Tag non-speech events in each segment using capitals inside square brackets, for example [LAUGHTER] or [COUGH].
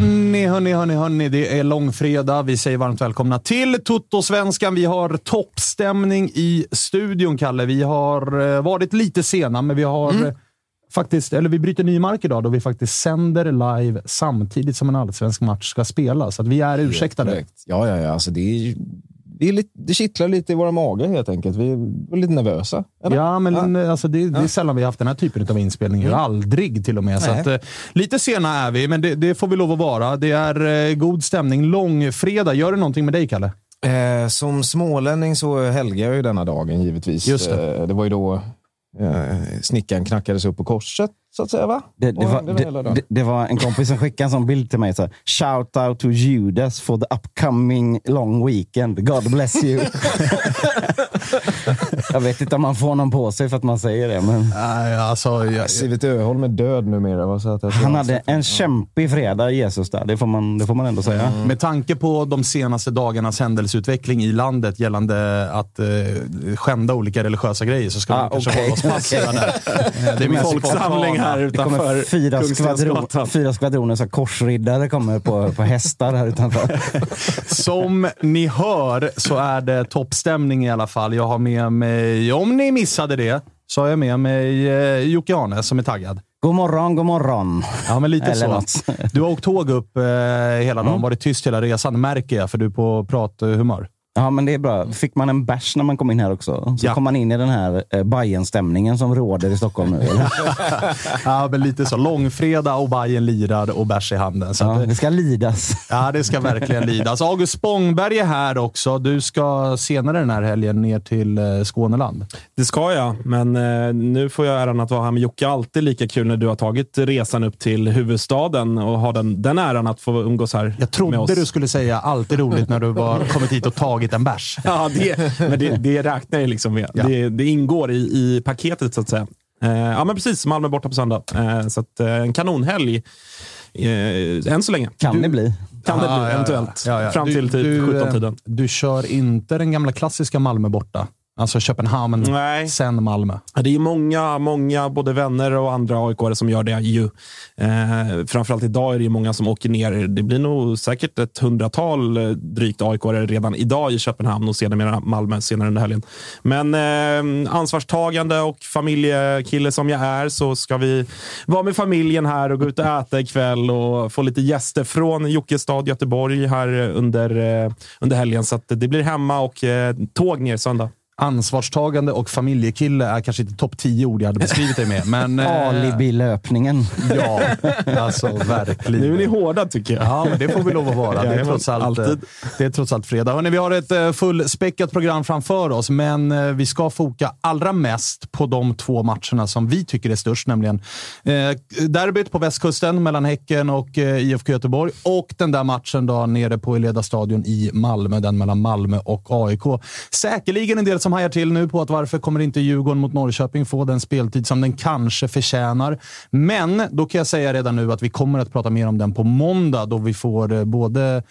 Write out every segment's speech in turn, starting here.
Hörni, hörni, hörni, hörni. Det är långfredag. Vi säger varmt välkomna till Toto-svenskan. Vi har toppstämning i studion, Kalle. Vi har eh, varit lite sena, men vi har Mm. eh, faktiskt, eller vi bryter ny mark idag då vi faktiskt sänder live samtidigt som en allsvensk match ska spelas. Så vi är ursäktade. Ja, ja, ja. Alltså, det, är, det, är lite, det kittlar lite i våra magar helt enkelt. Vi är lite nervösa. eller? Ja, men Ja. Mm. Alltså, det, det är sällan vi har haft den här typen av inspelningar. Aldrig till och med. Så att, eh, lite sena är vi, men det, det får vi lov att vara. Det är eh, god stämning. Långfredag. Gör det någonting med dig, Kalle? Eh, som smålänning så helgar jag ju denna dagen givetvis. Just det. Eh, det var ju då eh, snickaren knackades upp på korset, så att säga. Va? Det, det, var, det, det, det var en kompis som skickade en sån bild till mig. Så här, Shout out to Judas for the upcoming long weekend. God bless you. [LAUGHS] jag vet inte om man får någon på sig för att man säger det. Men Nej, alltså... Jag, Sivert Öholm är död numera. Va? Så att jag han hade en kämpig fredag, Jesus. där. Det får man, det får man ändå säga. Med tanke på de senaste dagarnas händelseutveckling i landet gällande att eh, skända olika religiösa grejer så ska Ah, vi kanske okej. hålla oss [LAUGHS] passiva där. Det är mest folksamling här Det kommer utanför fyra, skvadron, fyra skvadroner så korsriddare kommer på, på hästar här utanför. [LAUGHS] Som ni hör så är det toppstämning i alla fall. Jag har med mig, om ni missade det, så har jag med mig eh, Jocke Arne som är taggad. God morgon, god morgon. Ja, men lite Eller så. något. Du har åkt tåg upp eh, hela dagen, varit tyst hela resan, märker jag, för du är på prathumör. Ja, men det är bra. Fick man en bärs när man kom in här också? Så Ja. kom man in i den här eh, Bajen-stämningen som råder i Stockholm nu. [LAUGHS] Eller? Ja, men lite så. Långfredag och Bajen lirar och bärs i handen. Så Ja, att, det ska lidas. Ja, det ska verkligen lidas. August Spångberg är här också. Du ska senare den här helgen ner till eh, Skåneland. Det ska jag, men eh, nu får jag äran att vara här med Jocke. Alltid lika kul när du har tagit resan upp till huvudstaden och har den, den äran att få umgås här Jag trodde med oss. du skulle säga alltid roligt när du var kommit hit och tagit en bärs. Ja, det, men det, det räknar jag liksom med. Ja. Det, det ingår i, i paketet, så att säga. Eh, ja, men precis. Malmö borta på söndag. Eh, så att, eh, en kanonhelg eh, än så länge. Kan det bli. Kan det Ja, bli, eventuellt. Ja, ja. Fram Du- till typ du, eh, 17-tiden. Du kör inte den gamla klassiska Malmö borta. Alltså Köpenhamn, Nej. sen Malmö. Ja, Det är många, många både vänner och andra aik som gör det. ju. Eh, framförallt idag är det ju många som åker ner. Det blir nog säkert ett hundratal eh, drygt aik redan idag i Köpenhamn och sedermera Malmö senare under helgen. Men eh, ansvarstagande och familjekille som jag är så ska vi vara med familjen här och gå ut och äta ikväll och få lite gäster från Jockestad, Göteborg här under, eh, under helgen. Så det blir hemma och eh, tåg ner söndag. Ansvarstagande och familjekille är kanske inte topp 10 ord jag hade beskrivit dig med. Men, [LAUGHS] eh, Alibi-löpningen. Ja, alltså verkligen. Nu är ni hårda tycker jag. Ja, men det får vi lov att vara. Det är trots allt, eh, alltid. det är trots allt fredag. Hörrni, vi har ett eh, fullspäckat program framför oss, men eh, vi ska foka allra mest på de två matcherna som vi tycker är störst, nämligen eh, derbyt på västkusten mellan Häcken och eh, IFK Göteborg och den där matchen då nere på Eleda stadion i Malmö, den mellan Malmö och AIK. Säkerligen en del som hajar till nu på att varför kommer inte Djurgården mot Norrköping få den speltid som den kanske förtjänar. Men då kan jag säga redan nu att vi kommer att prata mer om den på måndag då vi får eh, både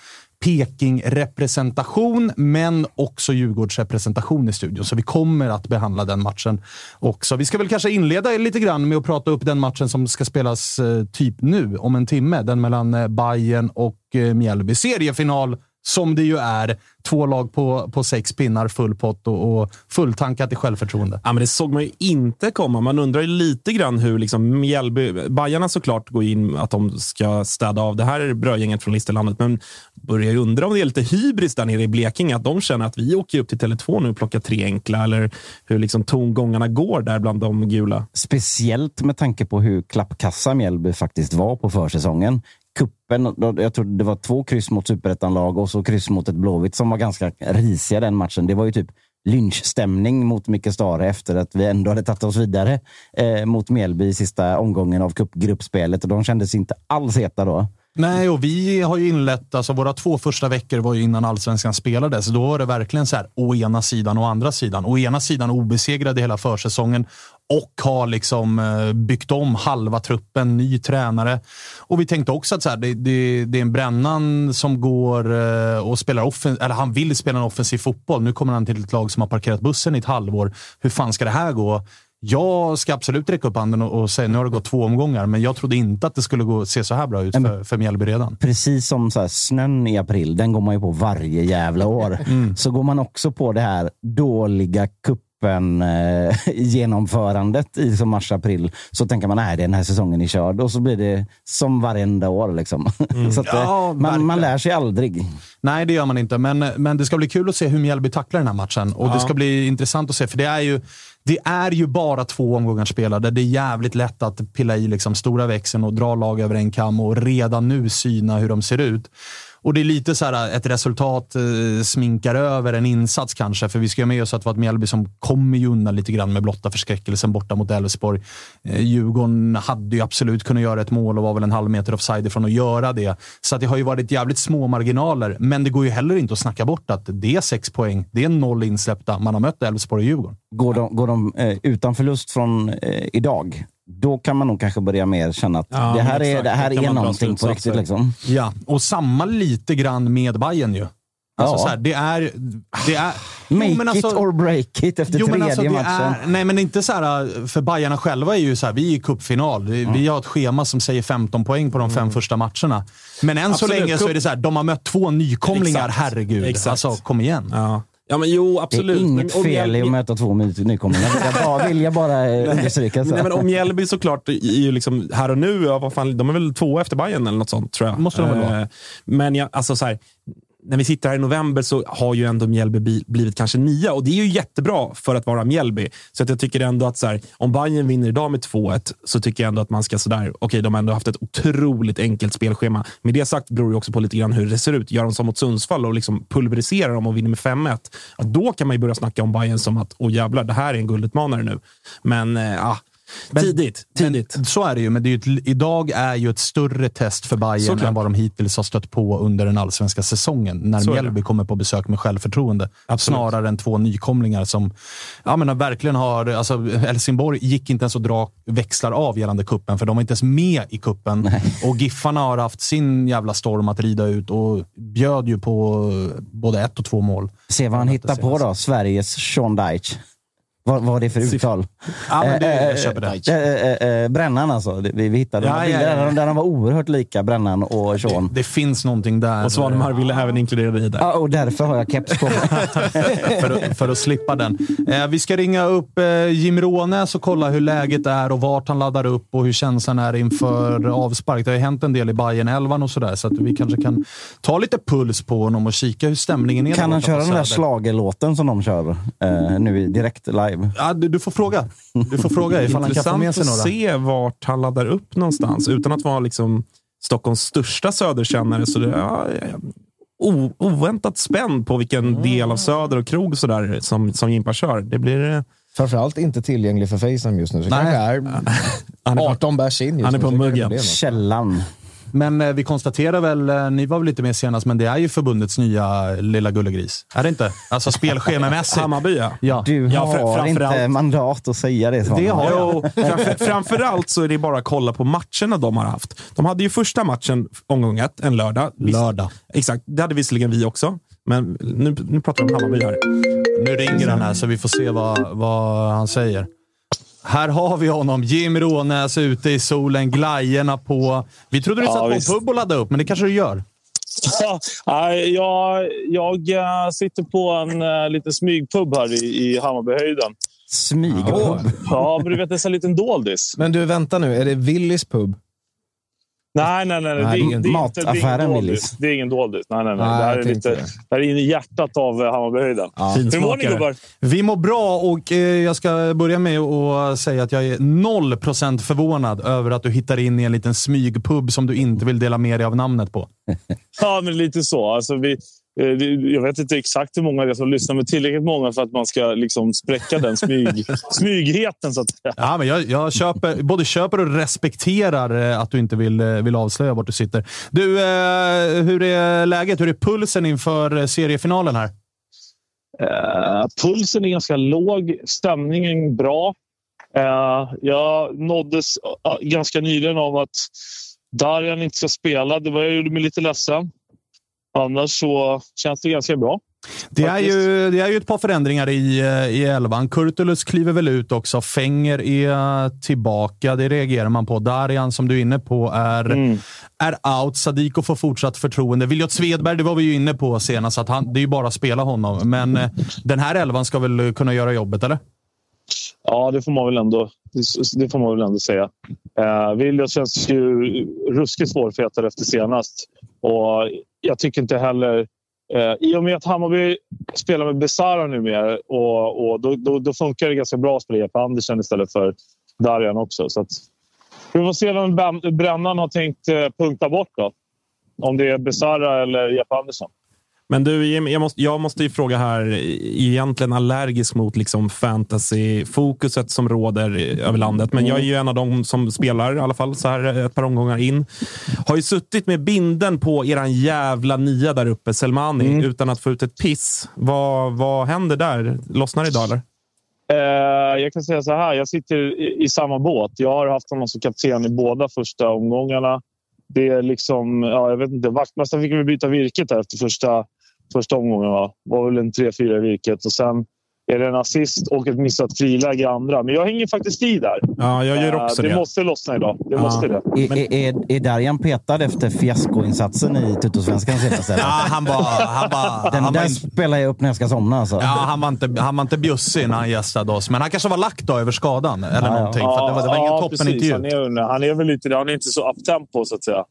Peking-representation, men också Djurgårdsrepresentation i studion. Så vi kommer att behandla den matchen också. Vi ska väl kanske inleda lite grann med att prata upp den matchen som ska spelas eh, typ nu, om en timme. Den mellan eh, Bayern och Mjällby. Seriefinal som det ju är. Två lag på, på sex pinnar, full pott och, och fulltankat i självförtroende. Ja, men det såg man ju inte komma. Man undrar ju lite grann hur liksom Mjällby... Bajarna såklart går in att de ska städa av det här brödgänget från Listerlandet, men börjar ju undra om det är lite hybris där nere i Blekinge, att de känner att vi åker upp till Tele2 nu och plockar tre enkla, eller hur liksom tongångarna går där bland de gula. Speciellt med tanke på hur klappkassa Mjällby faktiskt var på försäsongen. Kuppen, då- jag tror det var två kryss mot superettanlag och så kryss mot ett Blåvitt som var ganska risiga den matchen. Det var ju typ lynchstämning mot Micke Stare efter att vi ändå hade tagit oss vidare eh, mot Mjällby i sista omgången av cupgruppspelet och de kändes inte alls heta då. Nej, och vi har ju inlett, alltså våra två första veckor var ju innan allsvenskan spelades. Då var det verkligen så här, å ena sidan och andra sidan. Å ena sidan obesegrade hela försäsongen och har liksom eh, byggt om halva truppen, ny tränare. Och vi tänkte också att så här, det, det, det är en brännan som går eh, och spelar offen, eller han vill spela en offensiv fotboll. Nu kommer han till ett lag som har parkerat bussen i ett halvår. Hur fan ska det här gå? Jag ska absolut räcka upp handen och, och säga nu har det gått två omgångar, men jag trodde inte att det skulle gå, se så här bra ut för, för Mjällby redan. precis som så här, snön i april, den går man ju på varje jävla år. Så går man också på det här dåliga kuppen eh, [LAUGHS] genomförandet i som mars-april så tänker man att den här säsongen är körd och så blir det som varenda år. Liksom. [LAUGHS] så att, eh, Ja, man, man lär sig aldrig. Nej, det gör man inte. Men, men det ska bli kul att se hur Mjällby tacklar den här matchen. Och Det ska bli intressant att se, för det är ju, det är ju bara två omgångar spelade. Det är jävligt lätt att pilla i liksom stora växeln och dra lag över en kam och redan nu syna hur de ser ut. Och det är lite så här äh, ett resultat eh, sminkar över en insats kanske. För vi ska ju ha med oss att det var ett Mjällby som kommer ju undan lite grann med blotta förskräckelsen borta mot Elfsborg. Eh, Djurgården hade ju absolut kunnat göra ett mål och var väl en halv meter offside ifrån att göra det. Så att det har ju varit jävligt små marginaler. Men det går ju heller inte att snacka bort att det är sex poäng. Det är noll insläppta. Man har mött Elfsborg och Djurgården. Går de, går de eh, utan förlust från eh, idag, då kan man nog kanske börja mer känna att Ja, det här exakt. är, det här är någonting på riktigt. Liksom. Ja, och samma lite grann med Bayern ju. Alltså Ja. så här, det är... Det är Make Jo, men it alltså- or break it efter Jo, men tredje alltså, matchen. är, nej, men inte så här, för Bajarna själva är ju så här, vi är i cupfinal. Vi, vi har ett schema som säger 15 poäng på de fem första matcherna. Men än så Absolut, länge så är det så här, de har mött två nykomlingar. Exakt. Herregud. Exakt. Alltså, kom igen. Ja, ja men jo, Det absolut. är inget Men om fel i att möta två ny- nykomlingar. Jag bara, vill jag bara eh, [LAUGHS] understryka. Nej, men om Mjällby såklart är ju liksom här och nu, ja, vad fan, de är väl två efter Bayern eller något sånt tror jag. Måste de väl vara. Eh, Men jag, alltså så här, när vi sitter här i november så har ju ändå Mjällby blivit kanske nia och det är ju jättebra för att vara Mjällby. Så att jag tycker ändå att så här, om Bayern vinner idag med 2-1 så tycker jag ändå att man ska sådär, okej de har ändå haft ett otroligt enkelt spelschema. Med det sagt beror det också på lite grann hur det ser ut. Gör de som mot Sundsvall och liksom pulveriserar dem och vinner med 5-1, ja, då kan man ju börja snacka om Bayern som att, åh jävlar, det här är en guldutmanare nu. Men eh, men- tidigt. tidigt. Så är det ju, men det är ju ett, idag är ju ett större test för Bayern Såklart. än vad de hittills har stött på under den allsvenska säsongen. När Så. Mjällby kommer på besök med självförtroende. Absolut. Snarare än två nykomlingar som ja, men verkligen har... Alltså, Helsingborg gick inte ens att dra växlar av gällande kuppen för de var inte ens med i kuppen. Och Giffarna har haft sin jävla storm att rida ut och bjöd ju på både ett och två mål. Se vad han hittar på då. Sveriges Sean Deitch. Vad vad är det för uttal? Ja, men det, Eh, jag köper det. Eh, eh, Brännan alltså. Det- Vi, vi hittade Ja, några ja, bilder ja, ja. där- de var oerhört lika Brännan och Sean. Det finns någonting där. Och Svanemar ville även inkludera dig där. Ja, och därför har jag keps på mig. [LAUGHS] för, att- för att slippa den. Eh, vi ska ringa upp eh, Jim Rånäs och kolla hur läget är och vart han laddar upp och hur känslan är inför avspark. Det har ju hänt en del i bayern 11 och sådär, så att vi kanske kan ta lite puls på honom och kika hur stämningen är. Kan han köra den där Söder. schlagerlåten som de kör eh, nu direkt live? Ja, du, du får fråga. Du får fråga ifall han kan få Intressant med sig att några. se vart han laddar upp någonstans utan att vara liksom Stockholms största söderkännare. Så det, ja. O, oväntat spänd på vilken del av Söder och krog och sådär som, som Jimpa kör. Det blir... eh, Framförallt inte tillgänglig för Facetime just nu. Så Nej. kanske är Han är på- 18 bärs in just han är nu, på så det muggen. något. Källan. Men eh, vi konstaterar väl, eh, ni var väl lite med senast, men det är ju förbundets nya lilla gullegris. Är det inte? Alltså spelschemamässigt. [LAUGHS] Hammarby, ja. Ja. Du Ja, har fr- framförallt- inte mandat att säga det. Svanemar. Det har jag. Framför, framförallt så är det bara att kolla på matcherna de har haft. De hade ju första matchen, omgång ett, en lördag. Visst- Lördag. Exakt, det hade visserligen vi också. Men nu, nu pratar vi om Hammarby här. Nu ringer han här så vi får se vad, vad han säger. Här har vi honom, Jim Rånäs ute i solen, glajjorna på. Vi trodde du Ja, satt på en pub och laddade upp, men det kanske du gör. [LAUGHS] Nej, jag, jag eh, sitter på en uh, liten smygpub här i, i Hammarbyhöjden. Smygpub. Ja, men du vet, det är en liten doldis. Men du, vänta nu. Är det Willys pub? Nej, nej, nej. Nej, det, det det, är inte- det är ingen mataffären. Willys. Det är ingen doldis. Nej, nej, nej. Nej, det här är lite, det. det här är inne i hjärtat av eh, Hammarbyhöjden. Ja. Hur mår ni gubbar? Vi mår bra och eh, jag ska börja med att säga att jag är 0% förvånad över att du hittar in i en liten smygpub som du inte vill dela med dig av namnet på. Ja, men lite så. Alltså, vi, jag vet inte exakt hur många det är som lyssnar, men tillräckligt många för att man ska liksom spräcka den smyg, [LAUGHS] smygheten. Så att säga. Ja, men jag, jag köper, både köper och respekterar eh, att du inte vill, eh, vill avslöja vart du sitter. Du, eh, hur är läget? Hur är pulsen inför eh, seriefinalen här? Eh, pulsen är ganska låg, stämningen bra. Eh, jag nåddes eh, ganska nyligen av att Darjan inte ska spela. Det var jag gjorde mig lite ledsen. Annars så känns det ganska bra. Det är, Faktiskt. ju, det är ju ett par förändringar i, eh, i elvan. Kurtulus kliver väl ut också. Fenger är tillbaka. Det reagerar man på. Darjan, som du är inne på, är, Mm. är out. Sadiko får fortsatt förtroende. Viljot Svedberg, det var vi ju inne på senast, att han, det är ju bara att spela honom. Men eh, den här elvan ska väl kunna göra jobbet, eller? Ja, det får man väl ändå, det får man väl ändå säga. Eh, Williot känns ju ruskigt svårfetad efter senast. Och jag tycker inte heller... Eh, I och med att Hammarby spelar med Besara numera, och, och då, då, då funkar det ganska bra att spela Jeppe Andersen istället för Darjan också. Så att, vi får se vem Brännan har tänkt eh, punkta bort då. Om det är Besara eller Jeppe Andersson. Men du, jag måste, jag måste ju fråga här, egentligen allergisk mot liksom fantasy-fokuset som råder över landet. Men jag är ju en av dem som spelar i alla fall så här ett par omgångar in. Har ju suttit med binden på eran jävla nia där uppe, Selmani, utan att få ut ett piss. Vad, vad händer där? Lossnar det idag eller? Eh, jag kan säga så här, jag sitter i, i samma båt. Jag har haft honom som kapten i båda första omgångarna. Det är liksom, ja, jag vet inte, vaktmästaren fick väl byta virket efter första, första omgången. Va? Det var väl en 3-4 i virket och sen är det en assist och ett missat friläge i andra. Men jag hänger faktiskt i där. Ja, jag gör Eh, också det det. måste lossna idag. Det Ja. måste det. Är, är, är, är Darjan petad efter fiaskoinsatsen i Tuttosvenskan senast? Ja, han var, han var, Den han var där in- spelar jag upp när jag ska somna. Alltså. Ja, han var inte, han var inte bjussig när han gästade oss, men han kanske var lack då över skadan eller Ja, ja. någonting. För att det var, det var ingen Ja, precis. toppenintervju. Han är, han är väl lite Han är inte så uptempo så att säga.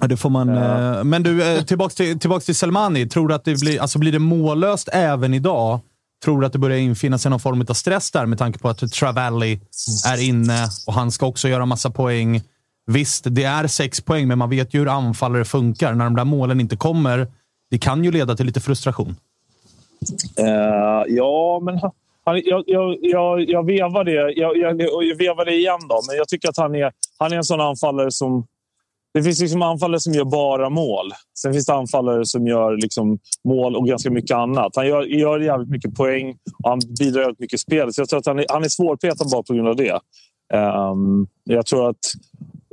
Ja, det får man, eh, Men du, eh, tillbaks till, tillbaks till Selmani. Tror du att det blir, alltså blir det mållöst även idag? Tror du att det börjar infinna sig någon form av stress där med tanke på att Travalli är inne och han ska också göra massa poäng? Visst, det är sex poäng, men man vet ju hur anfallare funkar. När de där målen inte kommer, det kan ju leda till lite frustration. Eh, ja, men han, jag, jag, jag, jag vevar det. Jag, jag, jag vevar det igen då, men jag tycker att han är, han är en sån anfallare som... Det finns liksom anfallare som gör bara mål. Sen finns det anfallare som gör liksom mål och ganska mycket annat. Han gör, gör jävligt mycket poäng och han bidrar jävligt mycket spel. Så jag tror att han är, han är svårpetad bara på grund av det. Um, jag tror att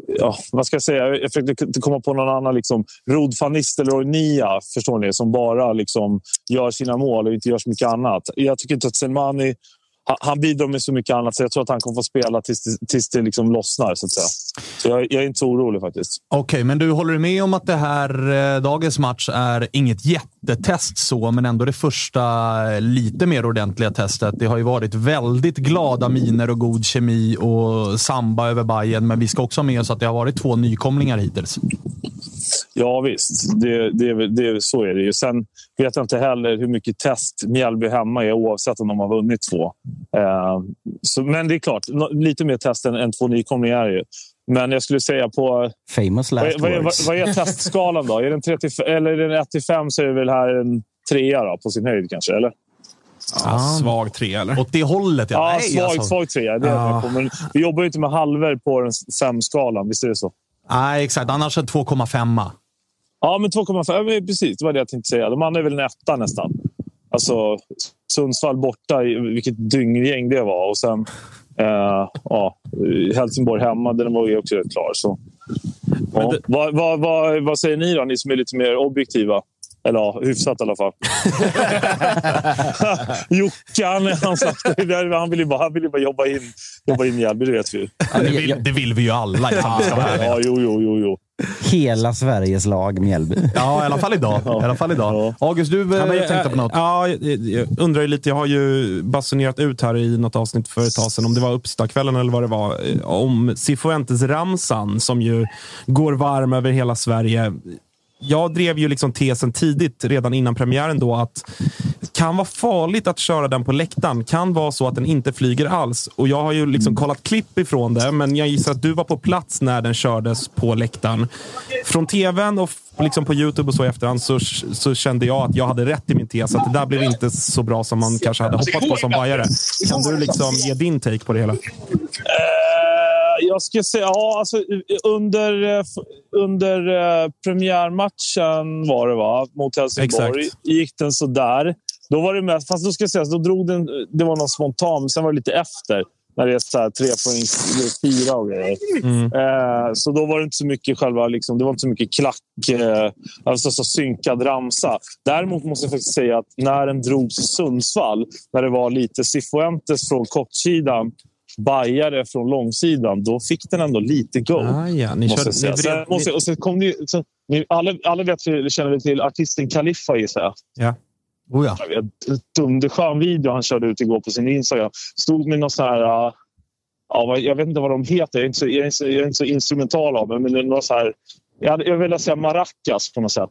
ja, vad ska jag säga? Jag försökte komma på någon annan. Liksom, Rod van Nistelrooy förstår ni? Som bara liksom, gör sina mål och inte gör så mycket annat. Jag tycker inte att Selmani han bidrar med så mycket annat, så jag tror att han kommer få spela tills tills det liksom lossnar. Så, att säga. så jag, jag är inte så orolig faktiskt. Okej, okay, men du håller med om att det här eh, dagens match är inget jättetest så, men ändå det första lite mer ordentliga testet. Det har ju varit väldigt glada miner och god kemi och samba över Bayern, men vi ska också ha med oss att det har varit två nykomlingar hittills. Ja visst, det, det, det, så är det ju. Sen vet jag inte heller hur mycket test Mjällby hemma är oavsett om de har vunnit två. Eh, så, men det är klart, lite mer test än, än två nykomlingar är det Men jag skulle säga på... Famous last vad, vad, vad, vad är testskalan då? Är den, 30, eller är den 1 till 5 så är det väl här en trea då, på sin höjd kanske, eller? Ja, svag tre, eller? Åt det hållet, ja. ja Nej, svag, alltså. svag trea. Det ja. Men vi jobbar ju inte med halver på den fem-skalan, visst är det så? Nej, exakt. Annars är 2,5. Ja, men 2,5. Precis, det var det jag tänkte säga. De andra är väl en etta nästan. Alltså, Sundsvall borta, vilket dynggäng det var. Och sen eh, ja, Helsingborg hemma, den var ju också rätt klar. Så, ja. det... vad, vad, vad, vad säger ni då, ni som är lite mer objektiva? Eller ja, hyfsat i alla fall. [LAUGHS] Jocke, han, han, han, vill ju bara, han vill ju bara jobba in, jobba in Mjällby, det vet vi ju. Det vill, det vill vi ju alla. Ja, ja, jo, jo, jo, jo. Hela Sveriges lag Mjällby. Ja, i alla fall idag. I alla fall idag. August, du ja, jag, tänkte på något? Ja, jag, jag undrar lite. Jag har ju basunerat ut här i något avsnitt för ett tag sedan, om det var uppstartkvällen eller vad det var, om Cifuentes-ramsan som ju går varm över hela Sverige jag drev ju liksom tesen tidigt, redan innan premiären, då att det kan vara farligt att köra den på läktaren. kan vara så att den inte flyger alls. Och Jag har ju liksom kollat klipp ifrån det, men jag gissar att du var på plats när den kördes på läktaren. Från tvn och liksom på Youtube och så i efterhand så, så kände jag att jag hade rätt i min tes. Att det där blev inte så bra som man kanske hade hoppats på som bajare. Kan du liksom ge din take på det hela? Eh, jag ska säga, ja, alltså, under, eh, under uh, premiärmatchen var det va? mot Helsingborg Exakt. gick den så där. Då var det mest, fast då ska jag säga, då drog den, det var någon spontan, sen var det lite efter. När det är så här, tre poäng, fyra och grejer. Mm. Eh, så då var det inte så mycket själva, liksom, det var inte så mycket klack, eh, alltså så synkad ramsa. Däremot måste jag faktiskt säga att när den drogs i Sundsvall, när det var lite Cifuentes från kortsidan bajare från långsidan, då fick den ändå lite go. Ah, ja. ni måste körde, ni vred, måste, och sen kom ni, så, ni, alla, alla vet, känner till artisten Kaliffa gissar jag. Ja. Oh ja. Dunderskön video han körde ut igår på sin Instagram. Stod med någon sån här... Uh, ja, jag vet inte vad de heter. Jag är inte så, jag är inte så, jag är inte så instrumental av men någon så här, jag, jag vill säga maracas på något sätt.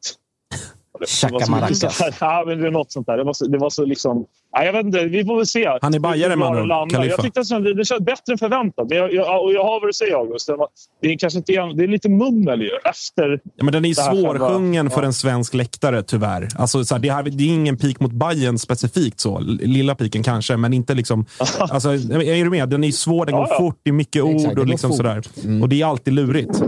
Chaka Maracas. [LAUGHS] Ja, men det är något sånt där. Det var så, det var så liksom... Ja, jag vet inte, vi får väl se. Han är bajare med andra Jag tyckte att det, det kändes bättre än förväntat. Men jag, jag, och jag har vad du säger, August. Det, var, det är kanske inte det är lite mummel ju, efter... Ja, men den är svårsjungen ja. för en svensk läktare, tyvärr. Alltså, så här, det, här, det är ingen pik mot Bayern specifikt. så. Lilla piken kanske, men inte liksom... [LAUGHS] alltså, är du med? Den är svår, den går ja, fort, det är mycket ord Exakt, och liksom sådär. Mm. Och det är alltid lurigt.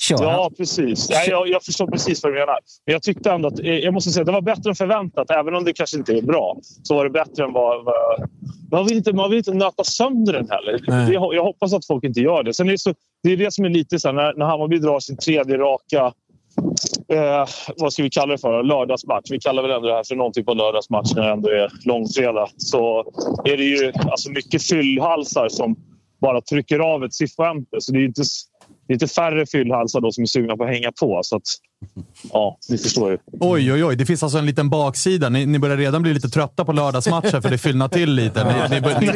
Kör. Ja, precis. Ja, jag, jag, förstår precis vad du menar. Men jag tyckte ändå att jag måste säga, det var bättre än förväntat. Även om det kanske inte är bra så var det bättre än vad... vad man, vill inte, man vill inte nöta sönder den heller. Jag, jag, hoppas att folk inte gör det. Sen är det, så, det är det som är lite så här, när, när Hammarby drar sin tredje raka Eh, vad ska vi kalla det för? Lördagsmatch. Vi kallar väl ändå det här för någon typ av lördagsmatch när det ändå är långfredag. Så är det ju alltså mycket fyllhalsar som bara trycker av ett Cifuentes. Så det är inte lite färre fyllhalsar då som är sugna på att hänga på. Så att, ja, ni förstår ju. Oj, oj, oj. Det finns alltså en liten baksida. Ni, ni börjar redan bli lite trötta på lördagsmatcher för det fyllnar till lite. Ni, ni, bör, ni, ni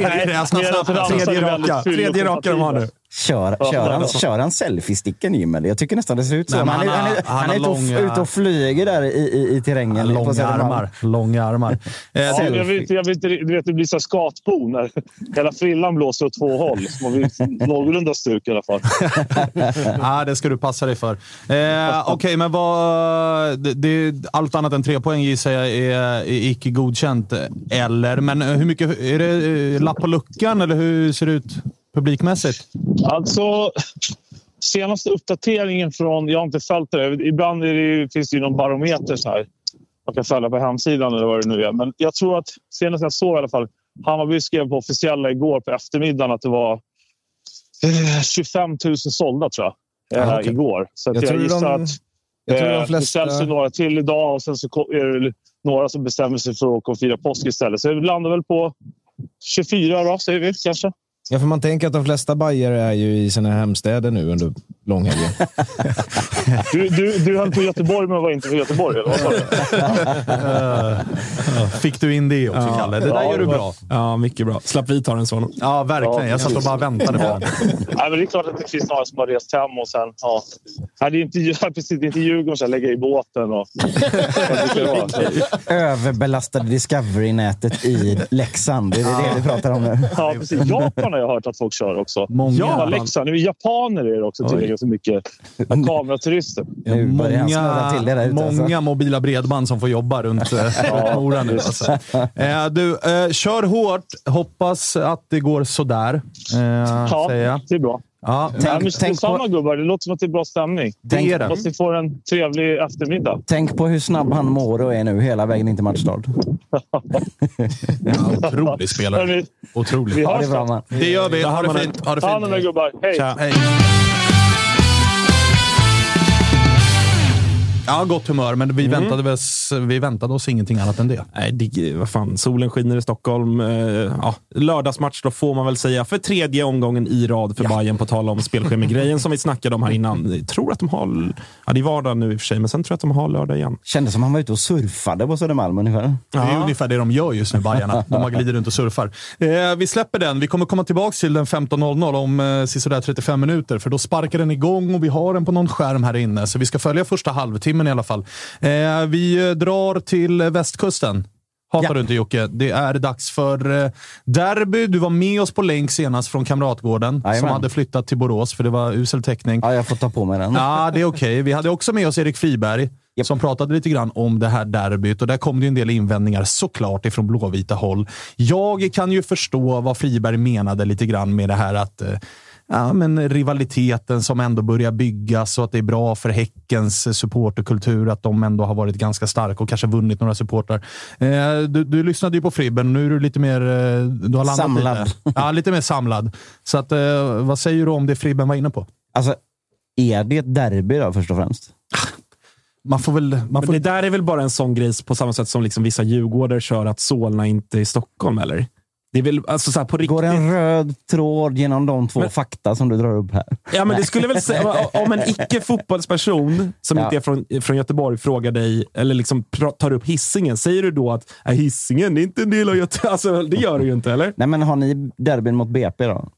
Tredje raka, tredje raka de har nu. Kör, kör, han, kör han selfie-sticken Jimmy? Jag tycker nästan det ser ut så. Nej, han, han, är, han, han är, är långa, ute och flyger där i, i, i terrängen. Långa armar. Långa armar. [LAUGHS] Eh, ja, jag vet, jag vet, du vet, det blir så skatbo när hela frillan blåser åt två håll. Så man blir någorlunda stuk i alla fall. [LAUGHS] ja, det ska du passa dig för. Eh, Okej, okay, men vad vad, det, det, allt annat än tre poäng gissar jag är, är icke godkänt. Eller, men hur mycket... Är det eh, lapp på luckan eller hur ser det ut publikmässigt? Alltså, senaste uppdateringen från... Jag har inte följt det. Ibland det, finns det ju någon barometer så här. Man kan följa på hemsidan eller vad det nu är. Men jag tror att senast jag såg i alla fall. Hammarby skrev på officiella igår på eftermiddagen att det var eh, 25 000 sålda tror jag. Eh, Ah, okej. Igår. Så Jag jag, gissar de- att jag tror de eh, flesta- det säljs ju några till idag och sen så är det några som bestämmer sig för att åka och fira påsk istället. Så det landar väl på 24 då, säger vi kanske. Ja, för man tänker att de flesta bajare är ju i sina hemstäder nu under långhelgen. [LAUGHS] Du, du, du höll på Göteborg men var inte från Göteborg, eller vad sa du? Fick du in det också, Kalle? Det där Ja, gör du det bra. Ja, mycket bra. Slapp vi ta den så. Ja, verkligen. Jag satt och bara väntade på den. Nej, men det är klart att det finns några som har rest hem och sen... Ja. Nej, det är inte, [LAUGHS] ja, precis, det är inte Djurgården som lägger i båten. Och, det [LAUGHS] Överbelastade Discovery-nätet i Leksand. Det är det vi pratar om nu. Ja, precis. Japan har jag hört att folk kör också. Många. Ja, Leksand. Japaner är det också tydligen så mycket kameraturister. Snurra till det ute. många Alltså. mobila bredband som får jobba runt, eh, [LAUGHS] runt Mora nu. Alltså. Eh, du, eh, kör hårt. Hoppas att det går sådär, eh, Ja, säger jag. det är bra. Ja, Tänk- Nej, men tänk samma på- gubbar. Det låter som att det är bra stämning. det är det. Hoppas ni får en trevlig eftermiddag. Tänk på hur snabb han mår och är nu hela vägen in till matchstart. [LAUGHS] Ja, otrolig spelare. Otrolig. vi Ja, hörs det är bra då. man. Det gör vi. Ha det det. fint. Ha det hand om er fint. gubbar. Hej! Tja. Hej. Ja, gott humör, men vi, väntade, väl, vi väntade oss ingenting annat än det. Nej, det, vad fan. Solen skiner i Stockholm. Eh, ja, lördagsmatch då får man väl säga för tredje omgången i rad för Bayern på tal om spelschemegrejen som vi snackade om här innan. Jag tror att de har... Ja, det är vardag nu i och för sig, men sen tror jag att de har lördag igen. Kändes som han var ute och surfade på Södermalm ungefär. Det är ungefär det de gör just nu, Bajarna. [LAUGHS] De bara glider runt och surfar. Eh, vi släpper den. Vi kommer komma tillbaka till den 15.00 om eh, sisådär 35 minuter, för då sparkar den igång och vi har den på någon skärm här inne. Så vi ska följa första halvtimmen i alla fall. Eh, vi drar till västkusten. Hatar Ja. du inte Jocke? Det är dags för eh, derby. Du var med oss på länk senast från Kamratgården, som Jajamän. hade flyttat till Borås för det var usel täckning. Ja, jag får ta på mig den. Ja, det är okej. Vi hade också med oss Erik Friberg Japp. som pratade lite grann om det här derbyt och där kom det ju en del invändningar såklart ifrån blåvita håll. Jag kan ju förstå vad Friberg menade lite grann med det här att eh, Ja, men rivaliteten som ändå börjar byggas och att det är bra för Häckens supporterkultur att de ändå har varit ganska starka och kanske vunnit några supportrar. Eh, du, du lyssnade ju på Fribben. Nu är du lite mer... eh, Du har landat Samlad. Lite. Ja, lite mer samlad. Så att, eh, vad säger du om det Fribben var inne på? Alltså, är det ett derby då först och främst? Man får väl... Man får, det där är väl bara en sån grej på samma sätt som liksom vissa djurgårdar kör att Solna inte är i Stockholm, eller? Det är väl alltså så här, på riktigt. Går en röd tråd genom de två Men- fakta som du drar upp här? Ja, men det skulle väl [LAUGHS] säga, om en icke-fotbollsperson som Ja. inte är från, från Göteborg frågar dig, eller liksom tar upp hissingen säger du då att äh, hissingen är inte en del av Göteborg? [LAUGHS] Alltså, det gör du ju inte, eller? Nej, men har ni derbyn mot BP då?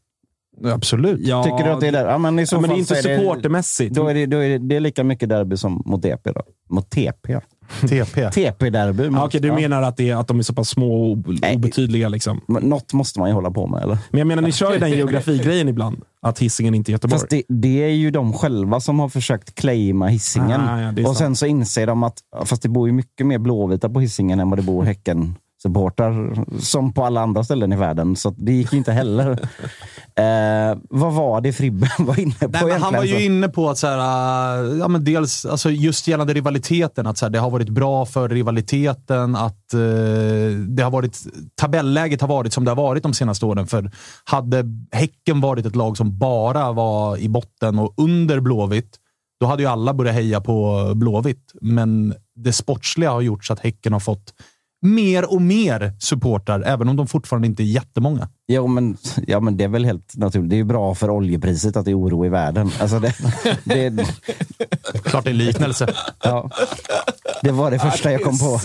Absolut. Ja, Tycker du att det är där? Ja, men i så Ja, men det är inte supportermässigt. Då är det, då är det, det är lika mycket derby som mot DP då. Mot TP. TP. TP-derby. Ja, Okej, du menar att, det är, att de är så pass små och obetydliga. Liksom. Men Något måste man ju hålla på med, eller? Men jag menar, ni kör ju den [LAUGHS] geografigrejen ibland. Att hissingen inte är Göteborg. Fast det, det är ju de själva som har försökt claima hissingen. Ah, ja, och sant. sen så inser de att fast det bor ju mycket mer blåvita på hissingen än vad det bor häcken supportrar som på alla andra ställen i världen. Så det gick ju inte heller. [LAUGHS] eh, vad var det Fribben [LAUGHS] var inne på Nej, men han var ju egentligen? inne på att så här, äh, ja, men dels alltså just gällande rivaliteten, att så här, det har varit bra för rivaliteten, att eh, det har varit, tabelläget har varit som det har varit de senaste åren. För hade Häcken varit ett lag som bara var i botten och under Blåvitt, då hade ju alla börjat heja på Blåvitt. Men det sportsliga har gjort så att Häcken har fått mer och mer supportrar, även om de fortfarande inte är jättemånga. Jo, men, ja, men det är väl helt naturligt. Det är ju bra för oljepriset att det är oro i världen. Alltså det, det, Klart det är en liknelse. ja, det var det första jag kom på.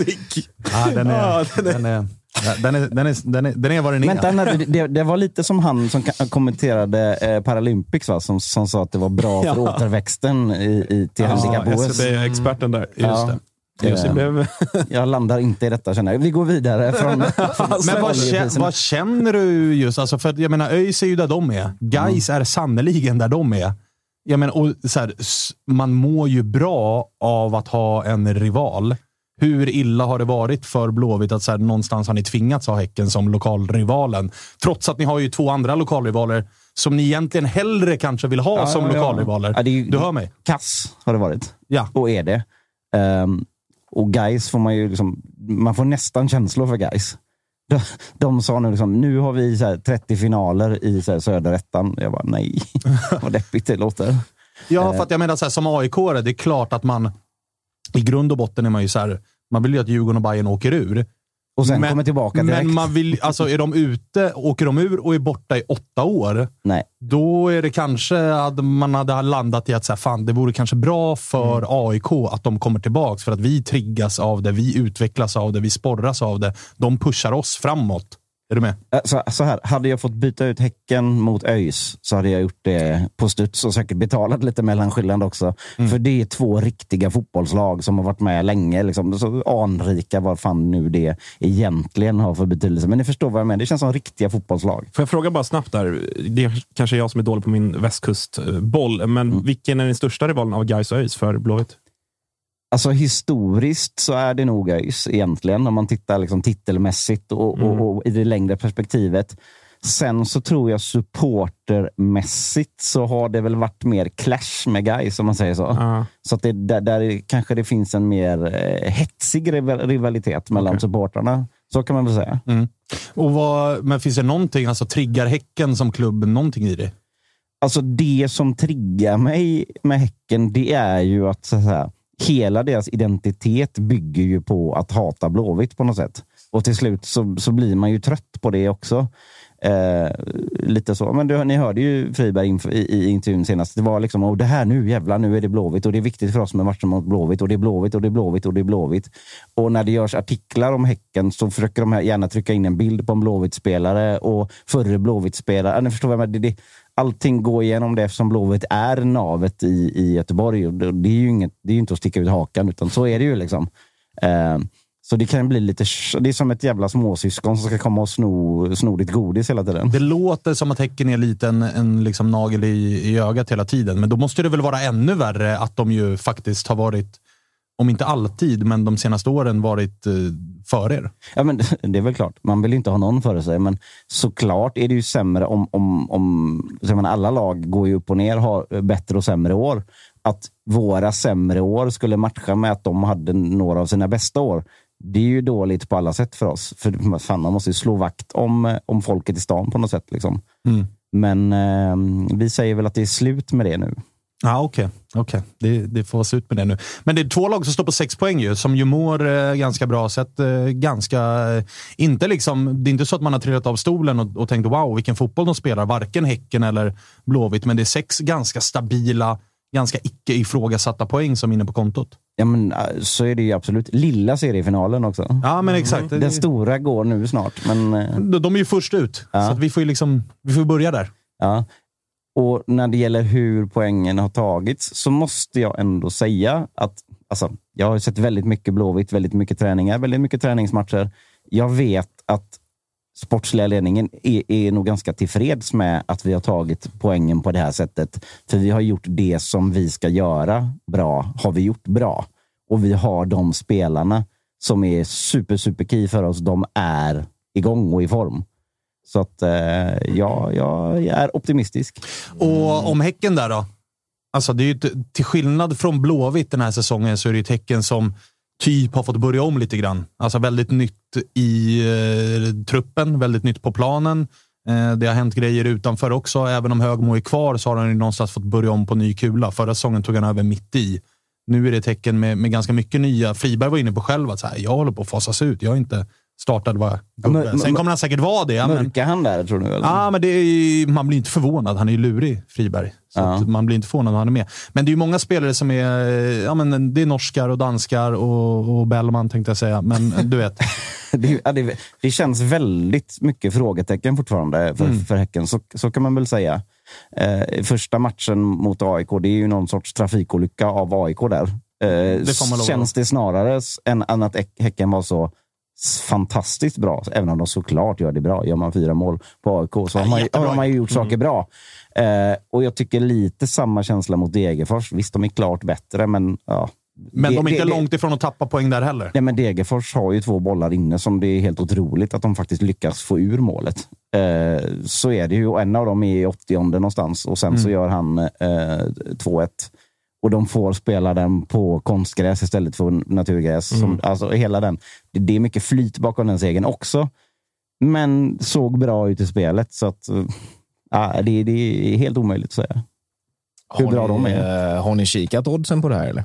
Ja, den, är, den, är, ja, den, är, den, är, den, är, den är vad den är. Vänta, nej, det, det var lite som han som kommenterade eh, Paralympics, va? Som, som sa att det var bra för Ja. återväxten i, i, till handikapp-OS. SCB-experten där. Ja. det. Eh, blev- [LAUGHS] Jag landar inte i detta känner jag. Vi går vidare från... [LAUGHS] Men vad, känner, oljepriserna. vad känner du just? Alltså för jag menar, ÖIS är ju där de är. Gais är sannoliken där de är. Ja, men, och, så här, man mår ju bra av att ha en rival. Hur illa har det varit för Blåvitt att så här, någonstans har ni tvingats ha Häcken som lokalrivalen? Trots att ni har ju två andra lokalrivaler som ni egentligen hellre kanske vill ha Ja, som ja, lokalrivaler. Ja, ju- du hör mig? Kass har det varit. Ja. Och är det. Ehm, och guys får man ju liksom, man får nästan känslor för guys. De, de sa nu liksom, nu har vi så här 30 finaler i så här söderettan. Jag bara, nej. [LAUGHS] Vad deppigt det låter. Ja, för att jag menar så här, som aik det är klart att man i grund och botten är man ju så här, man vill ju att Djurgården och Bayern åker ur. Och sen kommer tillbaka direkt. Men man vill, alltså är de ute, åker de ur och är borta i åtta år, Nej. då är det kanske att man hade landat i att så här, fan, det vore kanske bra för Mm. AIK att de kommer tillbaka för att vi triggas av det, vi utvecklas av det, vi sporras av det. De pushar oss framåt. Är du med? Så, så här, hade jag fått byta ut Häcken mot ÖIS så hade jag gjort det på studs och säkert betalat lite mellanskillnad också. För det är två riktiga fotbollslag som har varit med länge. Liksom, så anrika vad fan nu det egentligen har för betydelse. Men ni förstår vad jag menar. Det känns som riktiga fotbollslag. Får jag fråga bara snabbt där? Det är kanske jag som är dålig på min västkustboll, men Mm. vilken är den största rivalen av Gais och ÖIS för Blåvitt? Alltså historiskt så är det nog ÖIS egentligen, om man tittar liksom titelmässigt och, och, och i det längre perspektivet. Sen så tror jag supportermässigt så har det väl varit mer clash med guys om man säger så. Ja. Så att det, där, där kanske det finns en mer eh, hetsig rival- rivalitet mellan Okej. supportrarna. Så kan man väl säga. Och vad, men finns det någonting, alltså triggar Häcken som klubb någonting i det? Alltså det som triggar mig med Häcken, det är ju att så här, hela deras identitet bygger ju på att hata Blåvitt på något sätt. Och till slut så, så blir man ju trött på det också. Eh, lite så. Men du, ni hörde ju Friberg inför, i, i intervjun senast. Det var liksom, oh, det här nu jävlar, nu är det Blåvitt och det är viktigt för oss med matcher mot Blåvitt och det är Blåvitt och det är Blåvitt och det är Blåvitt. Och när det görs artiklar om Häcken så försöker de här gärna trycka in en bild på en Blåvitt-spelare och förre Blåvitt-spelare. Ni förstår vad jag menar? Det, det, allting går igenom det eftersom Blåvitt är navet i, i Göteborg. Och det, det är ju inget, det är ju inte att sticka ut hakan, utan så är det ju. liksom. Eh, så det kan bli lite... Det är som ett jävla småsyskon som ska komma och sno, sno ditt godis hela tiden. Det låter som att Häcken är lite en, en liksom nagel i, i ögat hela tiden, men då måste det väl vara ännu värre att de ju faktiskt har varit, om inte alltid, men de senaste åren varit eh, före er. Ja, men [LAUGHS] det är väl klart. Man vill ju inte ha någon före sig, men såklart är det ju sämre om... om, om så menar, alla lag går ju upp och ner, har bättre och sämre år. Att våra sämre år skulle matcha med att de hade några av sina bästa år. Det är ju dåligt på alla sätt för oss. För fan, man måste ju slå vakt om, om folket i stan på något sätt. Liksom. Mm. Men eh, vi säger väl att det är slut med det nu. Ja, okej. okej. Det, det får vara slut med det nu. Men det är två lag som står på sex poäng ju, som ju mår eh, ganska bra. Sett, eh, ganska, eh, inte liksom, det är inte så att man har trillat av stolen och, och tänkt wow, vilken fotboll de spelar. Varken Häcken eller Blåvitt, men det är sex ganska stabila, ganska icke ifrågasatta poäng som är inne på kontot. Ja, men eh, så är det ju absolut. Lilla seriefinalen också. Ja, men exakt. Den stora går nu snart, men... eh, De, de är ju först ut, Ja. så vi får ju liksom, vi får börja där. Ja. Och när det gäller hur poängen har tagits så måste jag ändå säga att alltså, jag har sett väldigt mycket Blåvitt, väldigt mycket träningar, väldigt mycket träningsmatcher. Jag vet att sportsliga ledningen är, är nog ganska tillfreds med att vi har tagit poängen på det här sättet. För vi har gjort det som vi ska göra bra, har vi gjort bra. Och vi har de spelarna som är super, super key för oss. De är igång och i form. Så att eh, ja, jag är optimistisk. Och om Häcken där då? Alltså det är ju till skillnad från Blåvitt den här säsongen så är det ju ett Häcken som typ har fått börja om lite grann. Alltså väldigt nytt i eh, truppen, väldigt nytt på planen. Eh, det har hänt grejer utanför också. Även om Högmo är kvar så har han ju någonstans fått börja om på ny kula. Förra säsongen tog han över mitt i. Nu är det ett tecken med, med ganska mycket nya. Friberg var inne på själv att så här, jag håller på att fasas ut. Jag är inte startad var gubbe. Sen kommer han säkert vara det. Ja, men, Mörkar han där, tror du? Eller? Ja, men det är, man blir inte förvånad. Han är ju lurig, Friberg. Så Ja. man blir inte förvånad när han är med. Men det är ju många spelare som är... Ja, men det är norskar och danskar och, och Bellman tänkte jag säga. Men du vet. [LAUGHS] Det, ja, det, det känns väldigt mycket frågetecken fortfarande för, för Häcken. Så, så kan man väl säga. Eh, första matchen mot AIK, det är ju någon sorts trafikolycka av AIK där. Eh, lova. känns det snarare än, än att Häck- Häcken var så fantastiskt bra, även om de såklart gör det bra. Gör man fyra mål på AIK så har man, ju- har man ju gjort saker bra. Eh, och jag tycker lite samma känsla mot Degerfors. Visst, de är klart bättre, men ja. Men Det- de är inte det- långt ifrån att tappa poäng där heller. Nej, men Degerfors har ju två bollar inne som det är helt otroligt att de faktiskt lyckas få ur målet. Eh, så är det ju. Och en av dem är i 80 någonstans och sen så gör han eh, 2-1. Och de får spela den på konstgräs istället för naturgräs. Som, alltså hela den. Det, är mycket flyt bakom den segern också. Men såg bra ut i spelet. Så att, ja, det, det är helt omöjligt att säga. Hur Har bra ni, de är. eh, Har ni kikat oddsen på det här eller?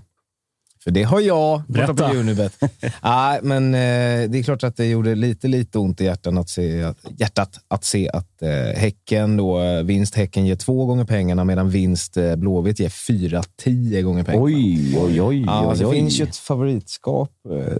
För det har jag borta Berätta. på Unibet. [LAUGHS] Nej, men eh, det är klart att det gjorde lite, lite ont i hjärtan att se, att, hjärtat att se att eh, Häcken då, eh, vinst Häcken ger två gånger pengarna medan vinst eh, Blåvitt ger fyra, tio gånger pengarna. Oj, oj, oj. Ja, oj, så det oj. finns ju ett favoritskap eh,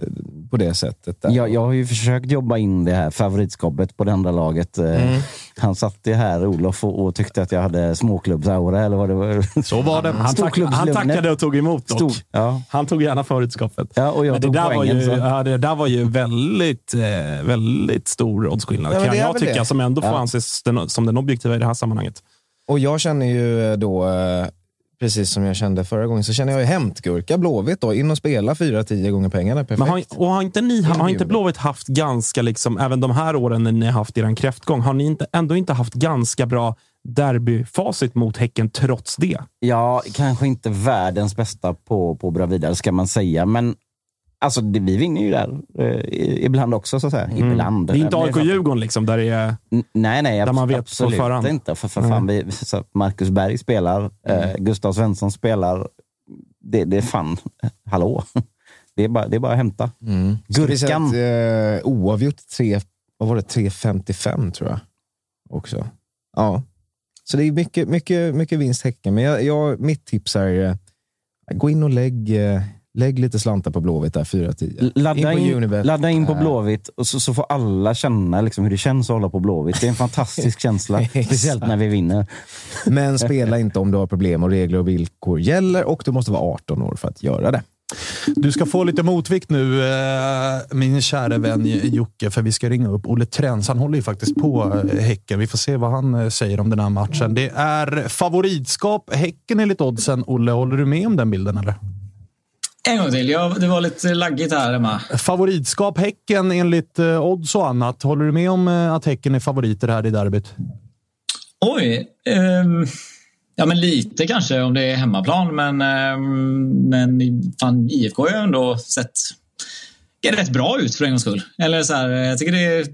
på det sättet. Där. Jag, jag har ju försökt jobba in det här favoritskapet på det andra laget. Eh, Mm. Han satt ju här, Olof, och, och tyckte att jag hade småklubbsaura eller vad det var. Så var det. [LAUGHS] Han, tack, han tackade och tog emot dock. Stor, ja. Han tog gärna förutskapet. Ja, och jag Men det tog där, var poängen. ju, så. ja, det där var ju väldigt, eh, väldigt stor oddsskillnad, Ja, men kan jag tycka, det. som ändå får Ja. anses den, som den objektiva i det här sammanhanget. Och jag känner ju då, eh, precis som jag kände förra gången, så känner jag ju hämtgurka Blåvitt då. In och spela fyra, tio gånger pengarna. Perfekt. Men har, och har inte, ni, har inte Blåvitt haft ganska, liksom, även de här åren när ni har haft er kräftgång, har ni inte, ändå inte haft ganska bra derbyfacit mot Häcken trots det? Ja, kanske inte världens bästa på, på Bravida, ska man säga. Men alltså, det, vi vinner ju där eh, ibland också, så att säga. Ibland. Mm. Det är inte Men AIK-Djurgården liksom, där det är... N- Nej, nej. Där man vet på absolut förhand. inte. För, för fan, vi, så Marcus Berg spelar, eh, Gustav Svensson spelar. Det, det är fan, hallå. [LAUGHS] Det är bara, det är bara att hämta. Säga Gurkan. att, eh, oavgjort tre, vad var det, 3,55 tror jag. Också. Ja. Så det är mycket, mycket, mycket vinst Häcken. Men jag, jag, mitt tips är eh, gå in och lägg, eh, lägg lite slantar på Blåvitt där, 4-10. Ladda in på in, Unibet. ladda in på Eh, Blåvitt och så, så får alla känna liksom hur det känns att hålla på Blåvitt. Det är en fantastisk [LAUGHS] känsla. Speciellt när vi vinner. Men spela inte om du har problem och regler och villkor gäller och du måste vara 18 år för att göra det. Du ska få lite motvikt nu, eh, min kära vän Jocke, för vi ska ringa upp Olle Trens. Han håller ju faktiskt på eh, Häcken. Vi får se vad han eh, säger om den här matchen. Det är favoritskap Häcken enligt oddsen. Olle, håller du med om den bilden? eller? En gång till. Ja, det var lite laggigt här hemma. Favoritskap Häcken enligt eh, odds och annat. Håller du med om eh, att Häcken är favoriter här i derbyt? Oj. ehm, ja, men lite kanske om det är hemmaplan. Men, ehm, men fan, IFK har ju ändå sett rätt bra ut för en gångs skull. Eller så här, jag tycker det är,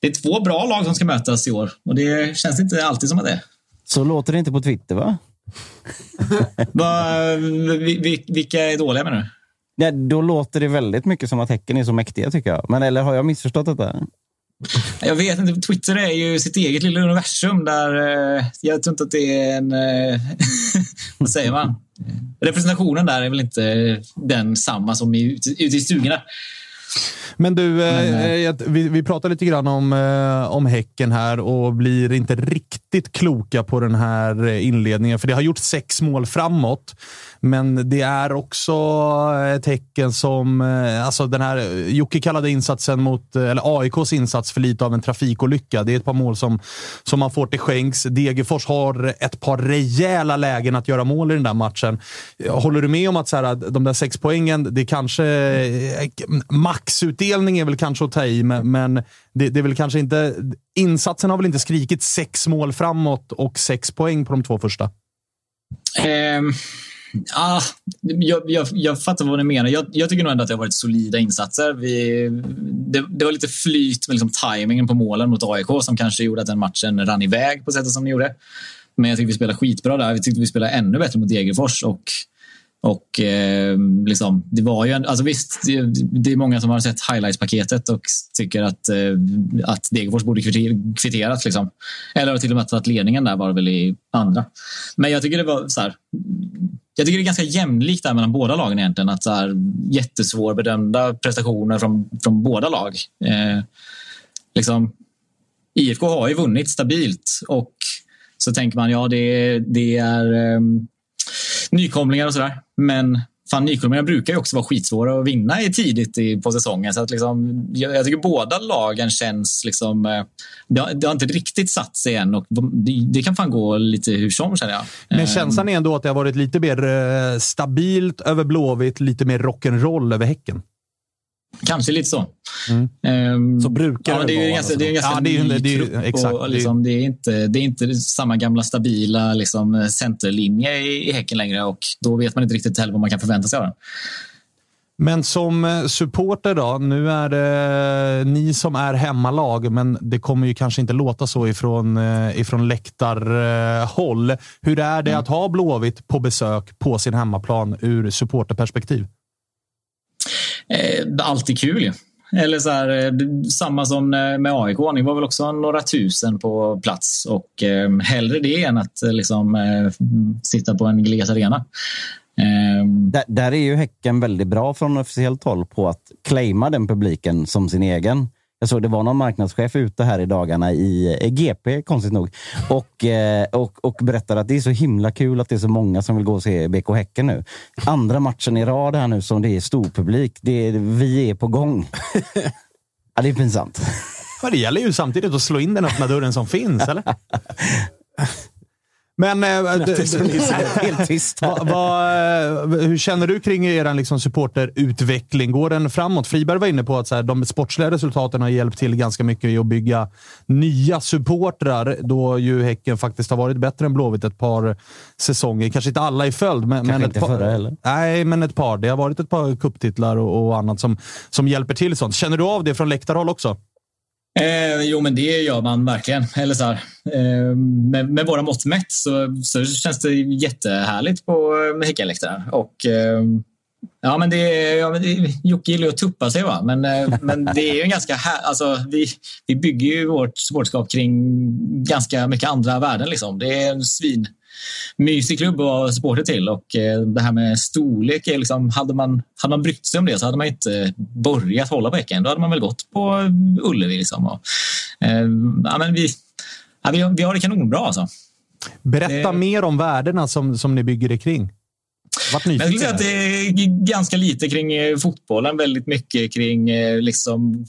det är två bra lag som ska mötas i år. Och det känns inte alltid som att det är. Så låter det inte på Twitter, va? [LAUGHS] Va, vi, vi, vilka är dåliga menar du? Ja, då låter det väldigt mycket som att Häcken är så mäktiga, tycker jag. Men eller har jag missförstått detta? Jag vet inte. Twitter är ju sitt eget lilla universum där eh, jag tror inte att det är en... Eh, [LAUGHS] vad säger man? Representationen där är väl inte den samma som ute i stugorna. Men du, eh, Men, eh, eh, vi, vi pratar lite grann om, eh, om Häcken här och blir inte riktigt kloka på den här eh, inledningen. För det har gjort sex mål framåt, men det är också ett som... Eh, alltså den här, eh, Jocke kallade insatsen mot, eh, eller AIKs insats för lite av en trafikolycka. Det är ett par mål som, som man får till skänks. Degerfors har ett par rejäla lägen att göra mål i den där matchen. Håller du med om att så här, de där sex poängen, det kanske... Maxutdelning är väl kanske att ta i, men, men det, det är väl kanske inte... Insatsen har väl inte skrikit sex mål framåt och sex poäng på de två första? Um ah, jag, jag, jag fattar vad ni menar. Jag, jag tycker nog ändå att det har varit solida insatser. Vi, det, det var lite flyt med liksom tajmingen på målen mot AIK som kanske gjorde att den matchen rann iväg på sättet som den gjorde. Men jag tycker vi spelade skitbra där. Vi tyckte vi spelade ännu bättre mot Degerfors. Och, och eh, liksom, det var ju en, alltså visst, det, det är många som har sett highlights-paketet och tycker att, eh, att Degerfors borde kvitterat. Liksom. Eller till och med att ledningen där var väl i andra. Men jag tycker det var så här, jag tycker det är ganska jämlikt där mellan båda lagen egentligen. Att så här, jättesvårbedömda prestationer från, från båda lag. Eh, liksom, IFK har ju vunnit stabilt och så tänker man ja, det, det är eh, nykomlingar och sådär. Men fan, nykomlingar brukar ju också vara skitsvåra att vinna i tidigt i, på säsongen. Så att liksom, jag, jag tycker båda lagen känns... Liksom, eh, det, har, det har inte riktigt satt sig än och det, det, kan fan gå lite hur som känner jag. Men känslan är ändå att det har varit lite mer eh, stabilt över Blåvitt, lite mer rock'n'roll över Häcken. Kanske lite så. Mm. Um, så brukar ja, det vara. Ganska, det är en ganska ja, det är, ny det är, exakt, och, liksom, det, är inte, det är inte samma gamla stabila liksom, centerlinje i, i Häcken längre och då vet man inte riktigt heller vad man kan förvänta sig av den. Men som eh, supporter då, nu är det ni som är hemmalag, men det kommer ju kanske inte låta så ifrån, eh, ifrån läktarhåll. Hur är det mm. att ha Blåvitt på besök på sin hemmaplan ur supporterperspektiv? Eh, alltid kul Eller så här, eh, samma som eh, med AIK. Ni var väl också några tusen på plats och eh, hellre det än att eh, liksom, eh, sitta på en gles arena. Eh. där, där, är ju Häcken väldigt bra från officiellt håll på att claima den publiken som sin egen. Jag såg det var någon marknadschef ute här i dagarna i GP, konstigt nog, och, eh, och, och berättade att det är så himla kul att det är så många som vill gå och se BK Häcken nu. Andra matchen i rad här nu som det är storpublik. Det är, vi är på gång. [LAUGHS] ja, det är pinsamt. det gäller ju samtidigt att slå in den öppna dörren som finns, eller? [LAUGHS] Men... [LAUGHS] [LAUGHS] Helt tyst. Va, va, eh, hur känner du kring er liksom, supporterutveckling? Går den framåt? Friberg var inne på att så här, de sportsliga resultaten har hjälpt till ganska mycket i att bygga nya supportrar, då ju Häcken faktiskt har varit bättre än Blåvitt ett par säsonger. Kanske inte alla i följd, men, men ett par. Nej, men ett par. Det har varit ett par kupptitlar och, och annat som, som hjälper till sånt. Känner du av det från läktarhåll också? Eh, jo, men det gör man verkligen. Eller så här, eh, med, med, våra mått mätt så, så känns det jättehärligt på eh, Häckenläktaren. Och eh, ja, men det, ja, men det, Jocke gillar ju att tuppa sig, va? Men, eh, men det är ju en ganska... Här, alltså, vi, vi bygger ju vårt supporterskap kring ganska mycket andra värden. Liksom. Det är en svin mysig klubb att vara supporter till. Och eh, det här med storlek, är liksom, hade, man, hade man brytt sig om det så hade man inte börjat hålla på Häcken. Då hade man väl gått på Ullevi. Liksom. Och, eh, ja, men vi, ja, vi, vi har det kanonbra alltså. Berätta det... mer om värdena som, som ni bygger det kring. Jag skulle säga att det är ganska lite kring eh, fotbollen, väldigt mycket kring eh, liksom,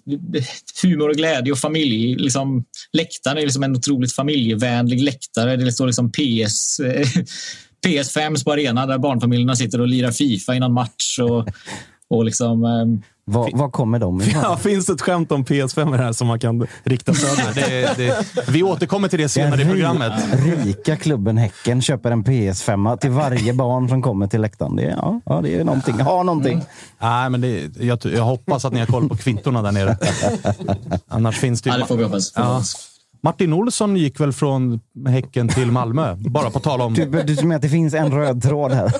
humor och glädje och familj. Liksom, läktaren är liksom en otroligt familjevänlig läktare. Det står liksom PS, eh, [LAUGHS] PS5 på arenan där barnfamiljerna sitter och lirar Fifa innan match. Och, och liksom, ehm, var, var kommer de ifrån? Ja, finns det ett skämt om PS5 här som man kan rikta sönder? det, det, vi återkommer till det senare i programmet. Rika klubben Häcken köper en PS5 till varje barn som kommer till läktaren. Det, ja, ja, det är någonting. Ha någonting. Mm. Nej, men det, jag, jag, hoppas att ni har koll på kvittorna där nere. [LAUGHS] Annars finns det ju... Ja, det får vi hoppas. Ja. Martin Olsson gick väl från Häcken till Malmö? [LAUGHS] Bara på tal om... Du, du menar att det finns en röd tråd här?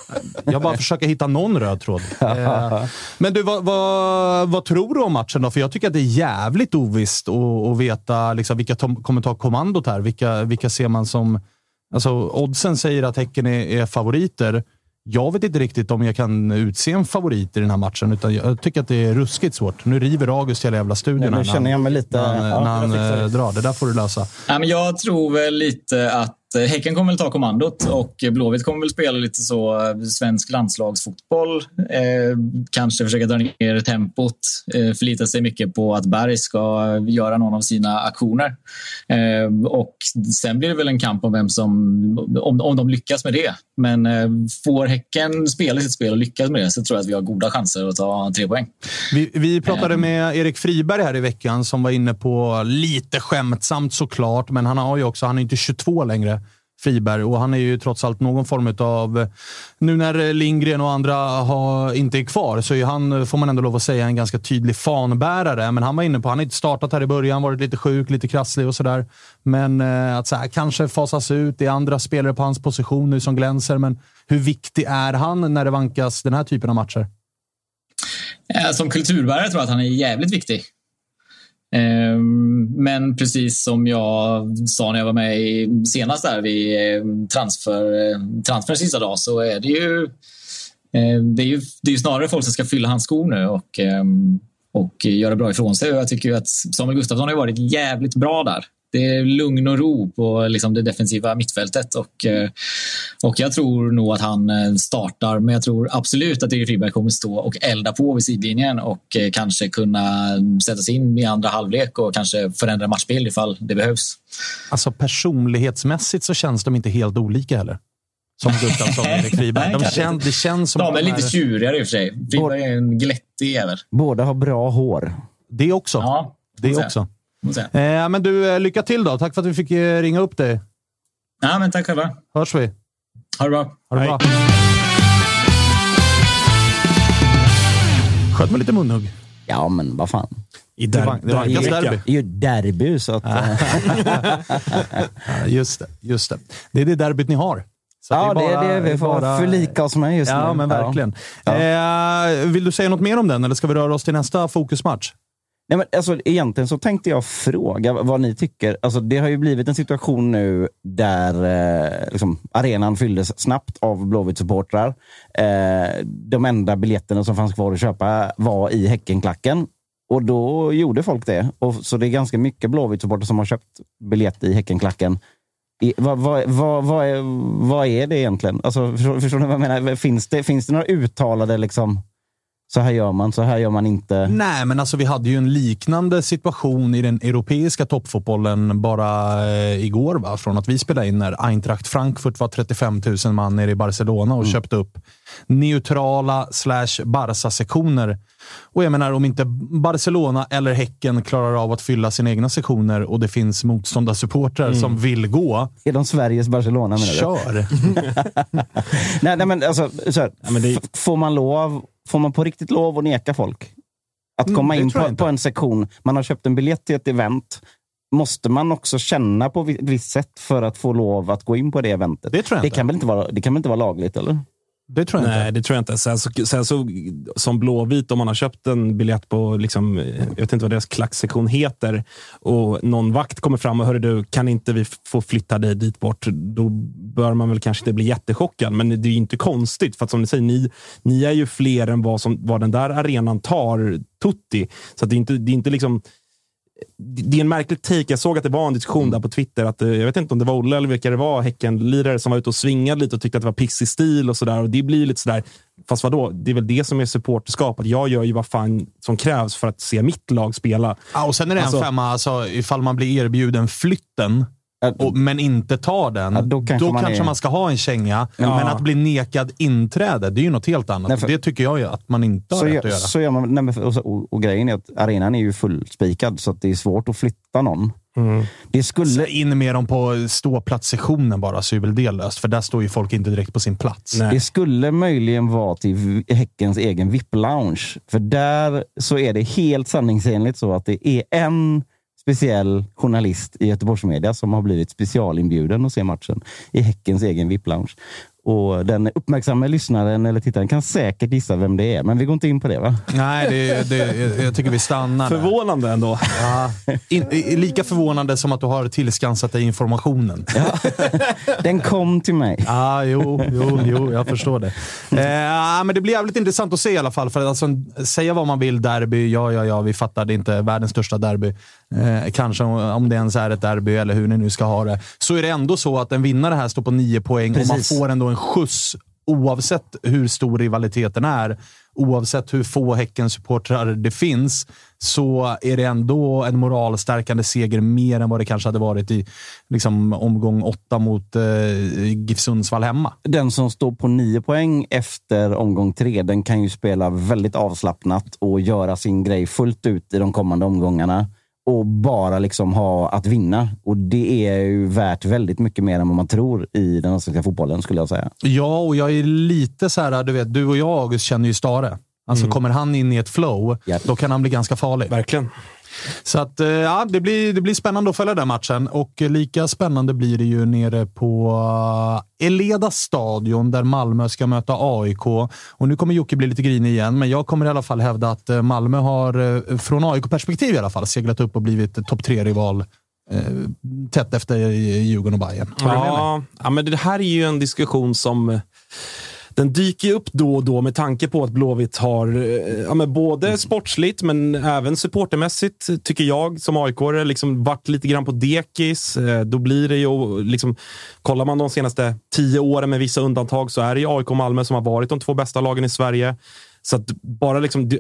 Jag bara försöker hitta någon röd tråd. Eh, men du, vad, vad, vad, tror du om matchen då? För jag tycker att det är jävligt ovisst att veta liksom, vilka kommer ta kommandot här. Vilka, vilka ser man som... Alltså, oddsen säger att Häcken är, är favoriter jag vet inte riktigt om jag kan utse en favorit i den här matchen. Utan jag tycker att det är ruskigt svårt. Nu river August hela jävla studion. Nu känner jag mig lite... När han, ja, när han drar. Det där får du lösa. Ja, men jag tror väl lite att Häcken kommer väl ta kommandot och Blåvitt kommer väl spela lite så eh, svensk landslagsfotboll. Eh, kanske försöka dra ner tempot. Eh, förlita sig mycket på att Berg ska göra någon av sina aktioner. Eh, och sen blir det väl en kamp om vem som, om, om de lyckas med det. Men eh, får Häcken spela sitt spel och lyckas med det så tror jag att vi har goda chanser att ta tre poäng. Vi, vi pratade med Erik Friberg här i veckan som var inne på lite skämtsamt såklart, men han har ju också, han är inte 22 längre. Friberg och han är ju trots allt någon form av... Nu när Lindgren och andra har, inte är kvar så är han, får man ändå lov att säga, en ganska tydlig fanbärare. Men han var inne på, han har inte startat här i början, varit lite sjuk, lite krasslig och sådär. Men eh, att så här, kanske fasas ut. Det är andra spelare på hans position nu som glänser, men hur viktig är han när det vankas den här typen av matcher? Eh, som kulturbärare tror jag att han är jävligt viktig. Ehm, men precis som jag sa när jag var med senast där vid ehm, transfer, transfer sista dag så är det ju ehm, det är ju, det är snarare folk som ska fylla hans skor nu och, och göra bra ifrån sig. Och jag tycker att Samuel Gustafsson har varit jävligt bra där. Det är lugn och ro på liksom det defensiva mittfältet och, Och jag tror nog att han eh, startar, men jag tror absolut att Erik Rydberg kommer stå och elda på vid sidlinjen och eh, kanske kunna sätta sig in i andra halvlek och kanske förändra matchbild ifall det behövs. Alltså personlighetsmässigt så känns de inte helt olika heller. Som [LAUGHS] Gustafsson och Erik Friberg. De kän, det känns som De är de lite tjurigare i och för sig. Friberg är en glättig jävel. Båda har bra hår. Det också. Ja, det också. Eh, men du, eh, lycka till då. Tack för att vi fick eh, ringa upp dig. Ja, men tack själva. Hörs vi. Ha det bra. Ha det bra. Sköt med lite munhugg. Ja, men vad fan. I Det var- det var Det är derby. ju derby, så att... [LAUGHS] Ja, just det. Just det. Det är det derbyt ni har. Så Ja, det är bara- det vi får bara- förlika oss med just ja, nu. men verkligen. Ja. Eh, vill du säga något mer om den, eller ska vi röra oss till nästa fokusmatch? Nej, men alltså, egentligen så tänkte jag fråga vad ni tycker. Alltså, det har ju blivit en situation nu där eh, liksom, arenan fylldes snabbt av Blåvitt-supportrar. Eh, de enda biljetterna som fanns kvar att köpa var i Häckenklacken. Och då gjorde folk det. Och, så det är ganska mycket Blåvitt-supportrar som har köpt biljett i Häckenklacken. I, vad, vad, vad, vad, är, vad är det egentligen? Alltså, förstår, förstår ni vad jag menar? Finns det, finns det några uttalade liksom, så här gör man, så här gör man inte? Nej, men alltså vi hade ju en liknande situation i den europeiska toppfotbollen bara eh, igår. Va? Från att vi spelade in när Eintracht Frankfurt var 35 000 man nere i Barcelona och köpte upp neutrala slash Barca-sektioner. Och jag menar, om inte Barcelona eller Häcken klarar av att fylla sina egna sektioner och det finns motståndarsupportrar som vill gå, Är de Sveriges Barcelona menar du? kör! [LAUGHS] nej, nej, men alltså, så här, men det- får man lov, får man på riktigt lov att neka folk? Att Mm, komma det in på, på en sektion, man har köpt en biljett till ett event. Måste man också känna på ett visst sätt för att få lov att gå in på det eventet? Det tror jag det. Kan väl inte vara, det kan väl inte vara lagligt, eller? Det tror jag Nej, inte. det tror jag inte. Sen så, sen så, som Blåvit, om man har köpt en biljett på, liksom, jag vet inte vad deras klacksektion heter, och någon vakt kommer fram och hör du, kan inte vi få flytta dig dit bort? Då bör man väl kanske inte bli jättechockad, men det är ju inte konstigt. För att som ni säger, ni, ni är ju fler än vad, som, vad den där arenan tar tutti. Så det är inte, det är inte liksom det är en märklig take. Jag såg att det var en diskussion där på Twitter. Att, eh, jag vet inte om det var Olle eller vilka det var, Häckenlirare som var ute och svingade lite och tyckte att det var pissig stil och sådär. Det blir lite sådär, fast vadå? Det är väl det som är supporterskap. Att jag gör ju vad fan som krävs för att se mitt lag spela. Ja, och sen är det en Alltså- femma, alltså, ifall man blir erbjuden flytten, och, men inte tar den, Ja, då då kanske kanske, man man, är- ska ha en känga. Ja. Men att bli nekad inträde, det är ju något helt annat. Nej, för- det tycker jag ju att man inte har Så rätt gör, att göra. så gör man, nej, och, och, och grejen är att arenan är ju fullspikad, så att det är svårt att flytta någon. Det skulle... Så in med dem på ståplatssektionen bara, så är väl det löst. För där står ju folk inte direkt på sin plats. Nej. Det skulle möjligen vara till Häckens egen VIP-lounge. För där så är det helt sanningsenligt så att det är en speciell journalist i Göteborgsmedia som har blivit specialinbjuden att se matchen i Häckens egen VIP-lounge. Och den uppmärksamma lyssnaren eller tittaren kan säkert gissa vem det är, men vi går inte in på det va? Nej, det, det, jag tycker vi stannar där. Förvånande ändå. Ja. In, lika förvånande som att du har tillskansat dig informationen. Den kom till mig. Ja, jo, jo, jo, jag förstår det. Eh, ja, men det blir jävligt intressant att se i alla fall. För att alltså, säga vad man vill, derby, ja, ja, ja, vi fattar, det är inte världens största derby. Eh, kanske om, om det ens är ett derby, eller hur ni nu ska ha det. Så är det ändå så att en vinnare här står på nio poäng och man Precis. får ändå en skjuts oavsett hur stor rivaliteten är. Oavsett hur få Häcken-supportrar det finns, så är det ändå en moralstärkande seger mer än vad det kanske hade varit i liksom, omgång åtta mot eh, GIF Sundsvall hemma. Den som står på nio poäng efter omgång tre, den kan ju spela väldigt avslappnat och göra sin grej fullt ut i de kommande omgångarna. Och bara liksom ha att vinna. Och det är ju värt väldigt mycket mer än vad man tror i den svenska fotbollen, skulle jag säga. Ja, och jag är lite så här, du vet, du och jag August känner ju Stare. Alltså kommer han in i ett flow, Japp. då kan han bli ganska farlig. Verkligen. Så att, eh, ja, det, blir, det blir spännande att följa den matchen. Och lika spännande blir det ju nere på eh, Eleda stadion där Malmö ska möta AIK. Och nu kommer Jocke bli lite grinig igen, men jag kommer i alla fall hävda att eh, Malmö har, från AIK-perspektiv i alla fall, seglat upp och blivit topp tre-rival tätt efter Djurgården och Bayern. Ja, ja, men det här är ju en diskussion som den dyker ju upp då och då med tanke på att Blåvitt har eh, ja, men både sportsligt men även supportermässigt, tycker jag som aik liksom varit lite grann på dekis. Eh, då blir det ju, liksom, kollar man de senaste tio åren med vissa undantag så är det ju AIK och Malmö som har varit de två bästa lagen i Sverige. Så att bara liksom,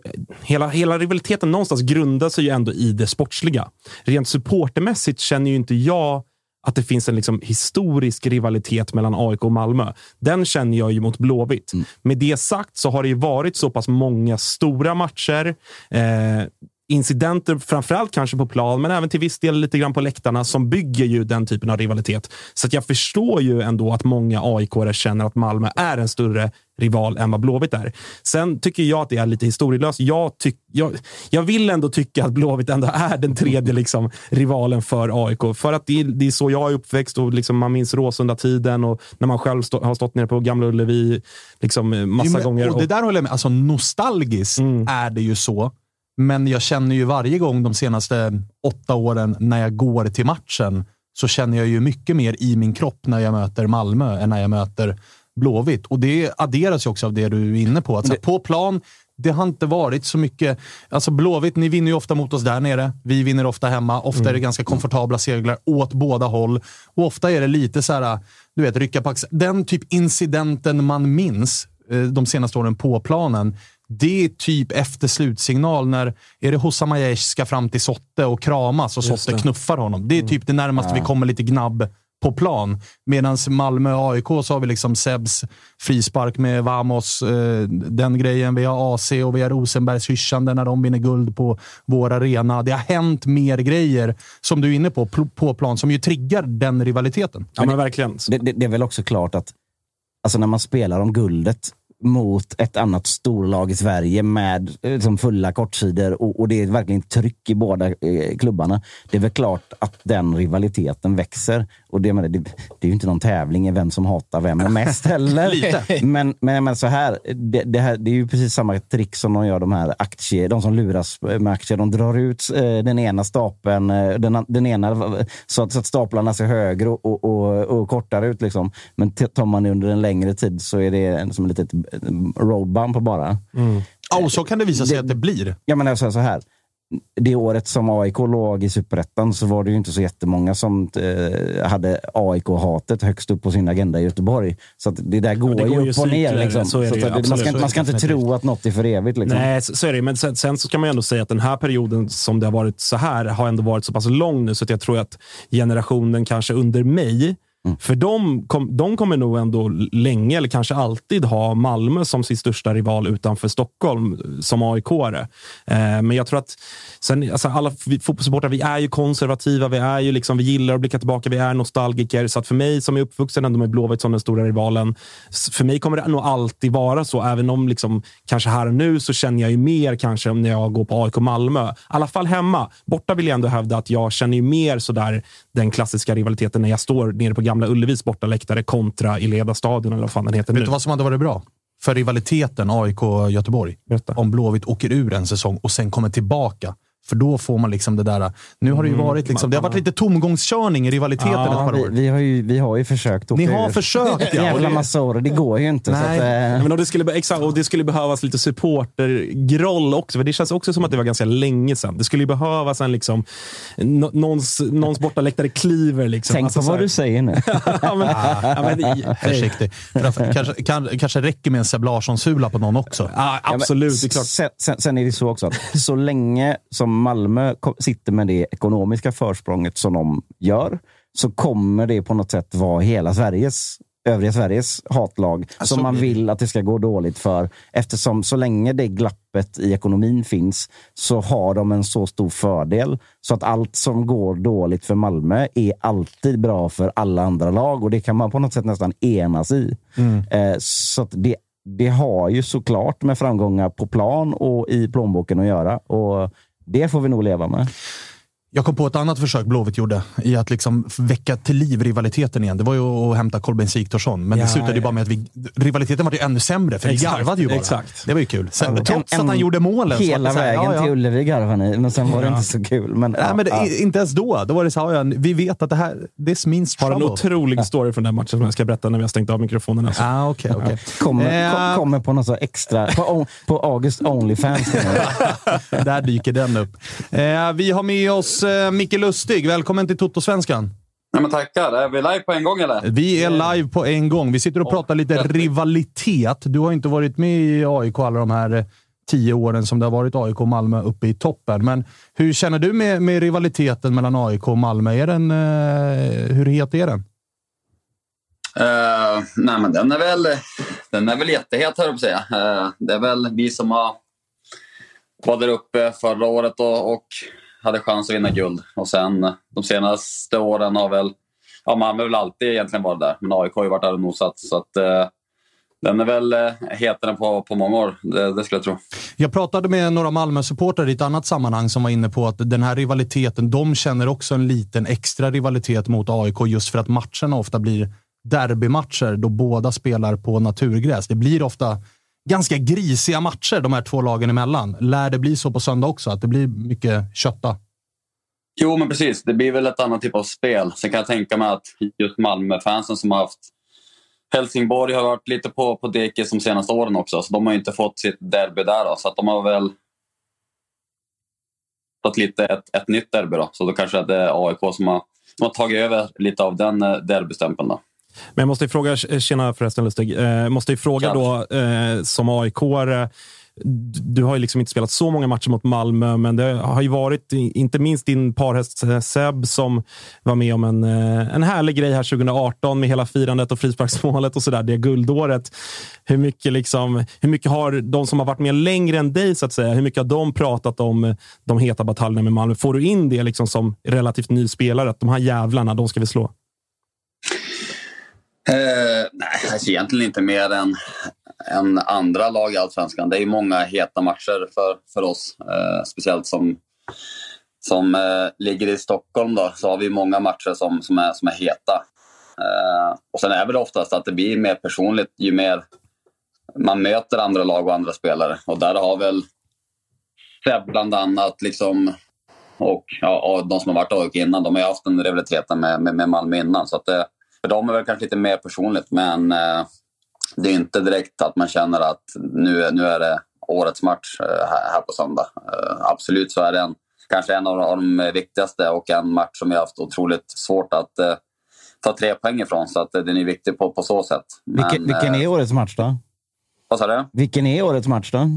hela, hela rivaliteten någonstans grundar sig ju ändå i det sportsliga. Rent supportermässigt känner ju inte jag att det finns en liksom historisk rivalitet mellan AIK och Malmö. Den känner jag ju mot Blåvitt. Mm. Med det sagt så har det ju varit så pass många stora matcher. Eh, incidenter, framförallt kanske på plan, men även till viss del lite grann på läktarna, som bygger ju den typen av rivalitet. Så jag förstår ju ändå att många aik känner att Malmö är en större rival än vad Blåvitt är. Sen tycker jag att det är lite historielöst. Jag, tyck, jag, jag vill ändå tycka att Blåvitt ändå är den tredje liksom, rivalen för AIK. För att det är, det är så jag är uppväxt och liksom, man minns Råsunda-tiden och när man själv stå, har stått nere på Gamla Ullevi liksom, massa jo, men, gånger. Och det där håller jag med Alltså nostalgiskt mm. är det ju så. Men jag känner ju varje gång de senaste åtta åren när jag går till matchen så känner jag ju mycket mer i min kropp när jag möter Malmö än när jag möter Blåvitt. Och det adderas ju också av det du är inne på. Att, det... På plan, det har inte varit så mycket... Alltså Blåvitt, ni vinner ju ofta mot oss där nere. Vi vinner ofta hemma. Ofta mm. är det ganska komfortabla seglar åt båda håll. Och ofta är det lite så här, du vet, rycka på axeln. Den typ incidenten man minns eh, de senaste åren på planen, det är typ efter slutsignal när är det Hossam ska fram till Sotte och kramas och Sotte knuffar honom. Det är typ det närmaste ja. vi kommer lite gnabb på plan. Medan Malmö och AIK så har vi liksom Sebs frispark med Vamos, eh, den grejen. Vi har AC och vi har Rosenbergs hyschande när de vinner guld på vår arena. Det har hänt mer grejer, som du är inne på, på plan, som ju triggar den rivaliteten. Ja, men verkligen. Det, det, det är väl också klart att alltså när man spelar om guldet mot ett annat storlag i Sverige med liksom fulla kortsidor och, och, det är verkligen tryck i båda eh, klubbarna. Det är väl klart att den rivaliteten växer. Och det, det, det är ju inte någon tävling i vem som hatar vem [LAUGHS] mest heller. men, men, men så här det, det, här, det är ju precis samma trick som de gör de här aktier, de som luras med aktier. De drar ut eh, den ena stapeln, eh, den, den ena så att, så att staplarna ser högre och, och, och, och kortare ut. Liksom. Men tar man det under en längre tid så är det som ett litet roadbump bara. Mm. Ja, och så kan det visa sig det, att det blir. Ja, men jag säger så här det året som AIK låg i superettan så var det ju inte så jättemånga som eh, hade AIK-hatet högst upp på sin agenda i Göteborg. Så det där går, det går ju upp och ner. Liksom. Så så det, man ska, man ska inte tro att något är för evigt. Liksom. Nej, så, är det. Men sen, sen, så kan man ändå säga att den här perioden som det har varit så här har ändå varit så pass lång nu så att jag tror att generationen kanske under mig Mm. För de, kom, de kommer nog ändå länge, eller kanske alltid, ha Malmö som sin största rival utanför Stockholm eh, som aik eh, Men jag tror att sen, alltså alla fotbollssupportrar, vi är ju konservativa, vi, är ju liksom, vi gillar att blicka tillbaka, vi är nostalgiker. Så att för mig som är uppvuxen ändå med Blåvitt som den stora rivalen, för mig kommer det nog alltid vara så. Även om liksom, kanske här och nu så känner jag ju mer kanske när jag går på AIK Malmö. I alla fall hemma. Borta vill jag ändå hävda att jag känner ju mer sådär den klassiska rivaliteten när jag står nere på Gamla Ullevis bortaläktare kontra i Ledastadion eller vad fan den heter Vet nu. du vad som hade varit bra? För rivaliteten AIK-Göteborg. Om Blåvitt åker ur en säsong och sen kommer tillbaka för då får man liksom det där... Nu har det ju mm. varit, liksom, det har varit lite tomgångskörning i rivaliteten ja, ett par år. Vi, vi, har ju, vi har ju försökt. Ni har ur. försökt, ja. [LAUGHS] Jävla massor, det går ju inte. Nej. Så att, äh... men det skulle, exakt, och det skulle behövas lite supportergroll också. För det känns också som att det var ganska länge sedan. Det skulle behövas en liksom, någons, någons bortaläktare kliver. Liksom. Tänk alltså, på vad du säger nu. [LAUGHS] ja, men, ja, men, Försiktig. [LAUGHS] kanske, kan, kanske räcker med en Seb Larsson-sula på någon också. Ja, absolut. Ja, men, sen, sen, sen, är det så också att så länge som Malmö sitter med det ekonomiska försprånget som de gör, så kommer det på något sätt vara hela Sveriges övriga Sveriges hatlag alltså, som man vill att det ska gå dåligt för. Eftersom så länge det glappet i ekonomin finns så har de en så stor fördel så att allt som går dåligt för Malmö är alltid bra för alla andra lag och det kan man på något sätt nästan enas i. Mm. Eh, så det, det har ju såklart med framgångar på plan och i plånboken att göra. Och det får vi nog leva med. Jag kom på ett annat försök Blåvitt gjorde i att liksom väcka till liv rivaliteten igen. Det var ju att hämta Kolbeinn Sigthorsson, men Ja, det slutade ju ja. bara med att vi, rivaliteten var ju ännu sämre, för Exakt, vi garvade ju bara. exakt. Det var ju kul. Sen, En- trots att en- han gjorde målen. Hela det så här, vägen ja, ja. till Ullevi garvade ni, men sen var det inte så kul. Men, Nej, ja, men det, ja. inte ens då. Då var det så här, ja, vi vet att det här, this means Har en trouble. otrolig story från den matchen som jag ska berätta när vi har stängt av mikrofonen. Alltså. Ah, okej, okej. Kommer, Eh, kom, kommer på något så extra, på, på August Onlyfans. [LAUGHS] Där dyker den upp. Eh, vi har med oss eh, Micke Lustig. Välkommen till Toto-svenskan. Ja, men tackar. Är vi live på en gång eller? Vi är live på en gång. Vi sitter och pratar lite rivalitet. Du har inte varit med i AIK alla de här eh, tio åren som det har varit AIK och Malmö uppe i toppen. Men hur känner du med, med rivaliteten mellan AIK och Malmö? Är den, eh, hur het är den? Eh, nej, men den är väl, den är väl jättehet, höll jag på att säga. Eh, det är väl vi som har var där uppe förra året och, och hade chans att vinna guld. Och sen de senaste åren har väl ja, Malmö väl alltid egentligen varit där, men AIK har ju varit där och nosat. Så att, eh, den är väl eh, hetare på, på många år, det, det skulle jag tro. Jag pratade med några Malmö-supportrar i ett annat sammanhang som var inne på att den här rivaliteten, de känner också en liten extra rivalitet mot AIK just för att matcherna ofta blir derbymatcher då båda spelar på naturgräs. Det blir ofta ganska grisiga matcher de här två lagen emellan. Lär det bli så på söndag också? Att det blir mycket kötta? Jo, men precis. Det blir väl ett annat typ av spel. Sen kan jag tänka mig att just Malmöfansen som har haft Helsingborg har varit lite på, på dekis de senaste åren också, så de har ju inte fått sitt derby där. Då, så att de har väl fått lite ett, ett nytt derby. Då. Så då kanske det är AIK som har, som har tagit över lite av den eh, derbystämpeln. Då. Men jag måste ju fråga, tjena förresten Lustig, eh, måste ju fråga Tja. då eh, som aik du har ju liksom inte spelat så många matcher mot Malmö, men det har ju varit, inte minst din parhäst eh, Seb, som var med om en, eh, en härlig grej här 2018 med hela firandet och frisparksmålet och sådär, det guldåret. Hur mycket, liksom, hur mycket har de som har varit med längre än dig, så att säga, hur mycket har de pratat om eh, de heta bataljerna med Malmö? Får du in det liksom som relativt ny spelare, att de här jävlarna, de ska vi slå? Eh, nej, alltså egentligen inte mer än, än andra lag i Allsvenskan. Det är många heta matcher för, för oss. Eh, speciellt som, som eh, ligger i Stockholm då, så har vi många matcher som, som, är, som är heta. Eh, och sen är det oftast att det blir mer personligt ju mer man möter andra lag och andra spelare. Och där har väl Seb bland annat liksom och ja, och de som har varit AIK innan, de har ju haft en rivalitet med, med, med Malmö innan. Så att det, för dem är väl kanske lite mer personligt, men eh, det är inte direkt att man känner att nu, nu är det årets match eh, här, på söndag. Eh, absolut så är det en, kanske en av de, viktigaste och en match som vi har haft otroligt svårt att ta tre poäng ifrån. Så att den är viktig på, på så sätt. Men, Vilken, vilken är årets match då? Vad sa du? Vilken är årets match då?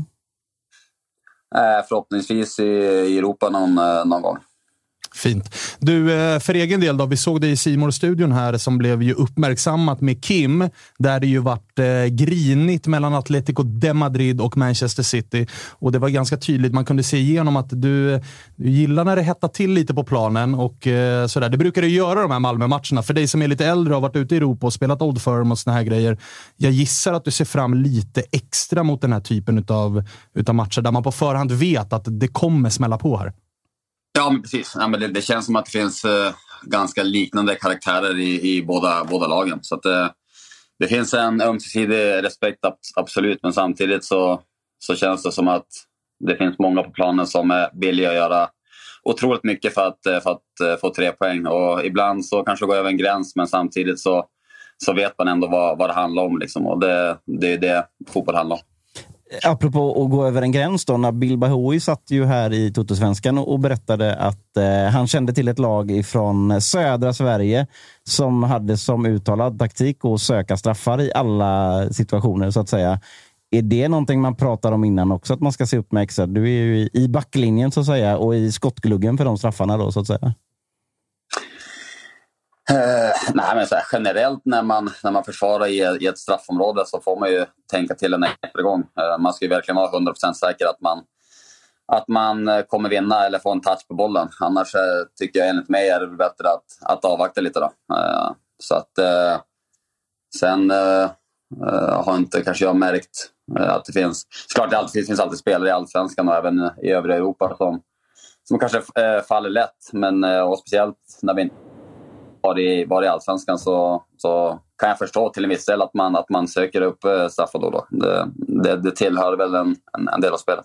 Förhoppningsvis i, Europa någon, någon gång. Fint. Du, eh, för egen del då. Vi såg dig i simor studion här som blev ju uppmärksammat med Kim, där det ju vart eh, grinigt mellan Atletico de Madrid och Manchester City. Och det var ganska tydligt. Man kunde se igenom att du, du gillar när det hettar till lite på planen och eh, sådär. Det brukar det göra de här Malmö-matcherna. För dig som är lite äldre och har varit ute i Europa och spelat Old Firm och såna här grejer. Jag gissar att du ser fram lite extra mot den här typen utav, utav matcher där man på förhand vet att det kommer smälla på här. Ja, men precis. Ja, men det, det känns som att det finns eh, ganska liknande karaktärer i, i båda, båda lagen. Så att, eh, det finns en ömsesidig respekt, ab- absolut. Men samtidigt så, så känns det som att det finns många på planen som är villiga att göra otroligt mycket för att, eh, för att eh, få tre poäng. Och ibland så kanske det går över en gräns, men samtidigt så, så vet man ändå vad, vad det handlar om. Liksom. Och det, det är det fotboll handlar om. Eh, apropå att gå över en gräns då. Nabil Bahoui satt ju här i Totosvenskan och och berättade att eh, han kände till ett lag från södra Sverige som hade som uttalad taktik att söka straffar i alla situationer så att säga. Är det någonting man pratar om innan också, att man ska se upp med extra? Du är ju i backlinjen så att säga och i skottgluggen för de straffarna då så att säga. Eh, nej, men så här, generellt när man, när man försvarar i, i ett straffområde så får man ju tänka till en extra gång. Eh, man ska ju verkligen vara 100% säker att man, att man eh, kommer vinna eller få en touch på bollen. Annars eh, tycker jag enligt mig är det bättre att, att avvakta lite. Då. Eh, så att, eh, sen eh, eh har inte kanske jag märkt eh, att det finns... Såklart det alltid, finns alltid spelare i Allsvenskan och även i övriga Europa som, som kanske eh, faller lätt. Men, eh, och speciellt när vi inte var i, var i allsvenskan så, så kan jag förstå till en viss del att man, att man söker upp eh, straffar då. då. Det, det, det tillhör väl en, en, en, del av spelet.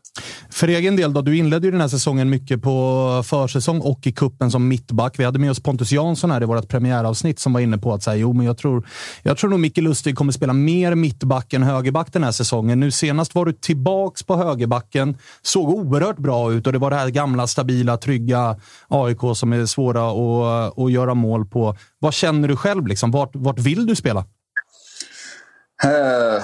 För egen del då, du inledde ju den här säsongen mycket på försäsong och i kuppen som mittback. Vi hade med oss Pontus Jansson här i vårt premiäravsnitt som var inne på att säga, jo, men jag tror, jag tror nog Micke Lustig kommer spela mer mittback än högerback den här säsongen. Nu senast var du tillbaks på högerbacken, såg oerhört bra ut och det var det här gamla, stabila, trygga AIK som är svåra att, att göra mål på. Vad känner du själv? Liksom? Vart, vart vill du spela? Uh,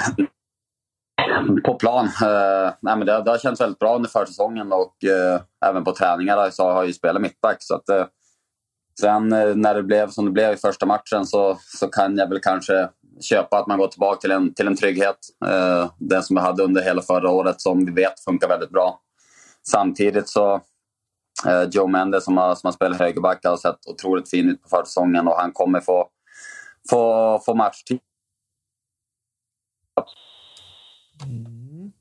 på plan. Uh, nej, men det, det har känts väldigt bra under försäsongen och uh, även på träningar så har jag ju spelat mittback. Så att, sen när det blev som det blev i första matchen så, så kan jag väl kanske köpa att man går tillbaka till en, till en trygghet. den som jag hade under hela förra året som vi vet funkar väldigt bra. Samtidigt så Joe Mendes som har, som har spelat högerback har sett otroligt fin ut på försäsongen och han kommer få, få, få matchtid Mm.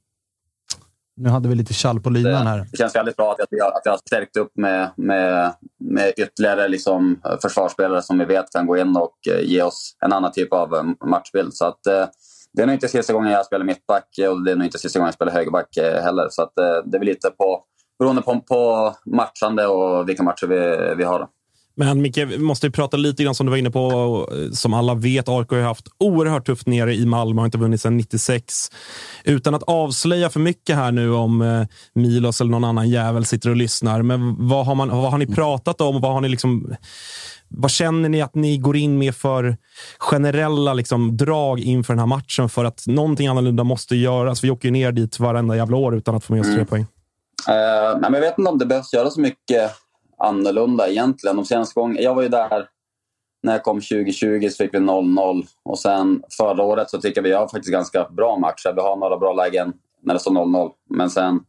Nu hade vi lite kall på linan här. Det känns väldigt bra att jag, att jag har stärkt upp med, med, med ytterligare liksom försvarsspelare som vi vet kan gå in och eh, ge oss en annan typ av eh, matchbild. Så att, eh, det är nog inte sista gången jag spelar mittback och det är nog inte sista gången jag spelar högerback heller. Så att, det är lite på, beroende på, på matchande och vilka matcher vi, vi har. Men Micke, vi måste prata lite grann som du var inne på. Som alla vet, AIK har haft oerhört tufft nere i Malmö, har inte vunnit sedan 96. Utan att avslöja för mycket här nu om eh, Milos eller någon annan jävel sitter och lyssnar. Men vad har, man, vad har ni pratat om? Vad, har ni liksom, vad känner ni att ni går in med för generella liksom, drag inför den här matchen? För att någonting annorlunda måste göras. Vi åker ju ner dit varenda jävla år utan att få med oss mm. tre poäng. Uh, men jag vet inte om det behövs göra så mycket annorlunda egentligen. De senaste gången, jag var ju där när jag kom 2020 så fick vi 0-0 och sen förra året så tycker jag vi har faktiskt ganska bra matcher. Vi har några bra lägen när det står 0-0 men sen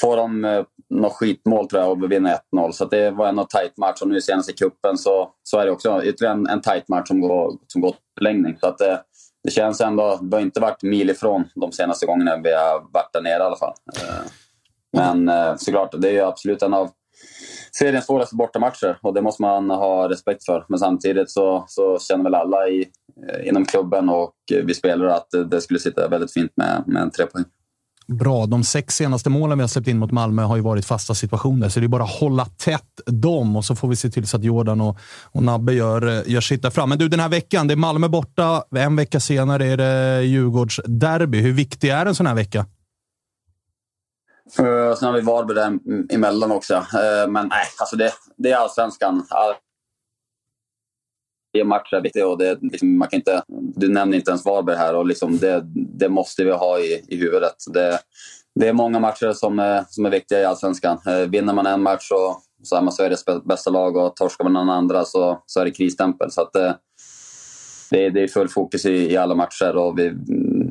får de eh, något skitmål tror jag och vi vinner 1-0. Så det var en tight match och nu senast i kuppen så, så är det också ytterligare en, en tight match som går, som går till förlängning. Så att det, det känns ändå, vi har inte varit mil ifrån de senaste gångerna vi har varit där nere i alla fall. Eh, men eh, såklart, det är absolut en av seriens svåraste bortamatcher och det måste man ha respekt för. Men samtidigt så, så känner väl alla i, eh, inom klubben och vi spelare att det skulle sitta väldigt fint med, med en tre poäng. Bra. De sex senaste målen vi har släppt in mot Malmö har ju varit fasta situationer, så det är bara att hålla tätt dem och så får vi se till så att Jordan och, och Nabbe gör, eh, gör sitt där fram. Men du, den här veckan, det är Malmö borta. En vecka senare är det Djurgårdsderby. Hur viktig är en sån här vecka? Uh, sen har vi Varberg där emellan också. Uh, men nej, alltså det, det är allsvenskan. All... Varje match är viktig och det, liksom, man kan inte, du nämner inte ens Varberg här och liksom det, det måste vi ha i, i huvudet. Det, det är många matcher som är, som är viktiga i allsvenskan. Uh, vinner man en match så, så är man Sveriges bästa lag och torskar man den andra så, så är det krisstämpel. Så att, uh, det, det är full fokus i, i alla matcher och vi,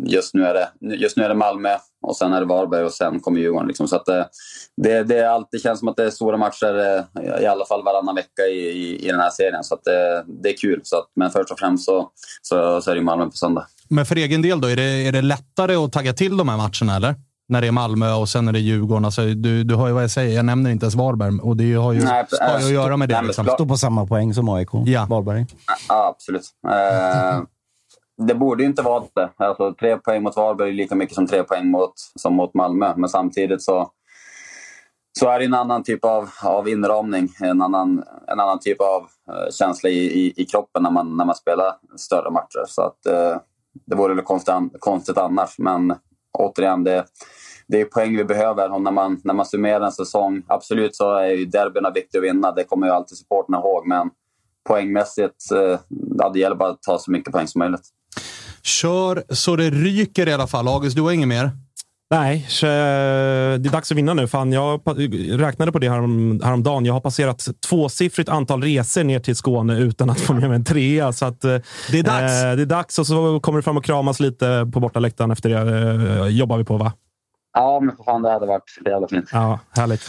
just, nu är det, just nu är det Malmö och sen är det Varberg och sen kommer Djurgården. Liksom. Så att det, det, det, alltid känns som att det är stora matcher eh, i alla fall varannan vecka i, i, i den här serien. Så att det, det är kul. Så att, men först och främst så, så, så är det Malmö på söndag. Men för egen del då, är det, är det lättare att tagga till de här matcherna eller? när det är Malmö och sen är det Djurgården. Alltså, du, du har ju vad jag säger, jag nämner inte ens Varberg och det har ju, Nej, har ju att göra med det. Liksom. Står på samma poäng som AIK, ja. Varberg. Ja, absolut. Uh, det borde inte vara det. Alltså, tre poäng mot Varberg är lika mycket som tre poäng mot, som mot Malmö. Men samtidigt så, så är det en annan typ av, av inramning. En annan, en annan typ av uh, känsla i, i, i, kroppen när man, när man spelar större matcher. Så att, uh, det vore väl konstigt, konstigt annars. Men återigen, det, det är poäng vi behöver. Och när man, när man summerar en säsong, absolut så är ju derbyna viktiga att vinna. Det kommer ju alltid supporterna ihåg. Men poängmässigt, eh, det gäller bara att ta så mycket poäng som möjligt. Kör så det ryker i alla fall. August, du har inget mer? Nej, det är dags att vinna nu. Fan, jag räknade på det härom, häromdagen. Jag har passerat tvåsiffrigt antal resor ner till Skåne utan att få med mig en trea. Så att, det är dags. Eh, det är dags och så kommer du fram och kramas lite på bortaläktaren efter det. Eh, jobbar vi på, va? Ja, men för fan, det hade varit jävla fint. Ja, härligt.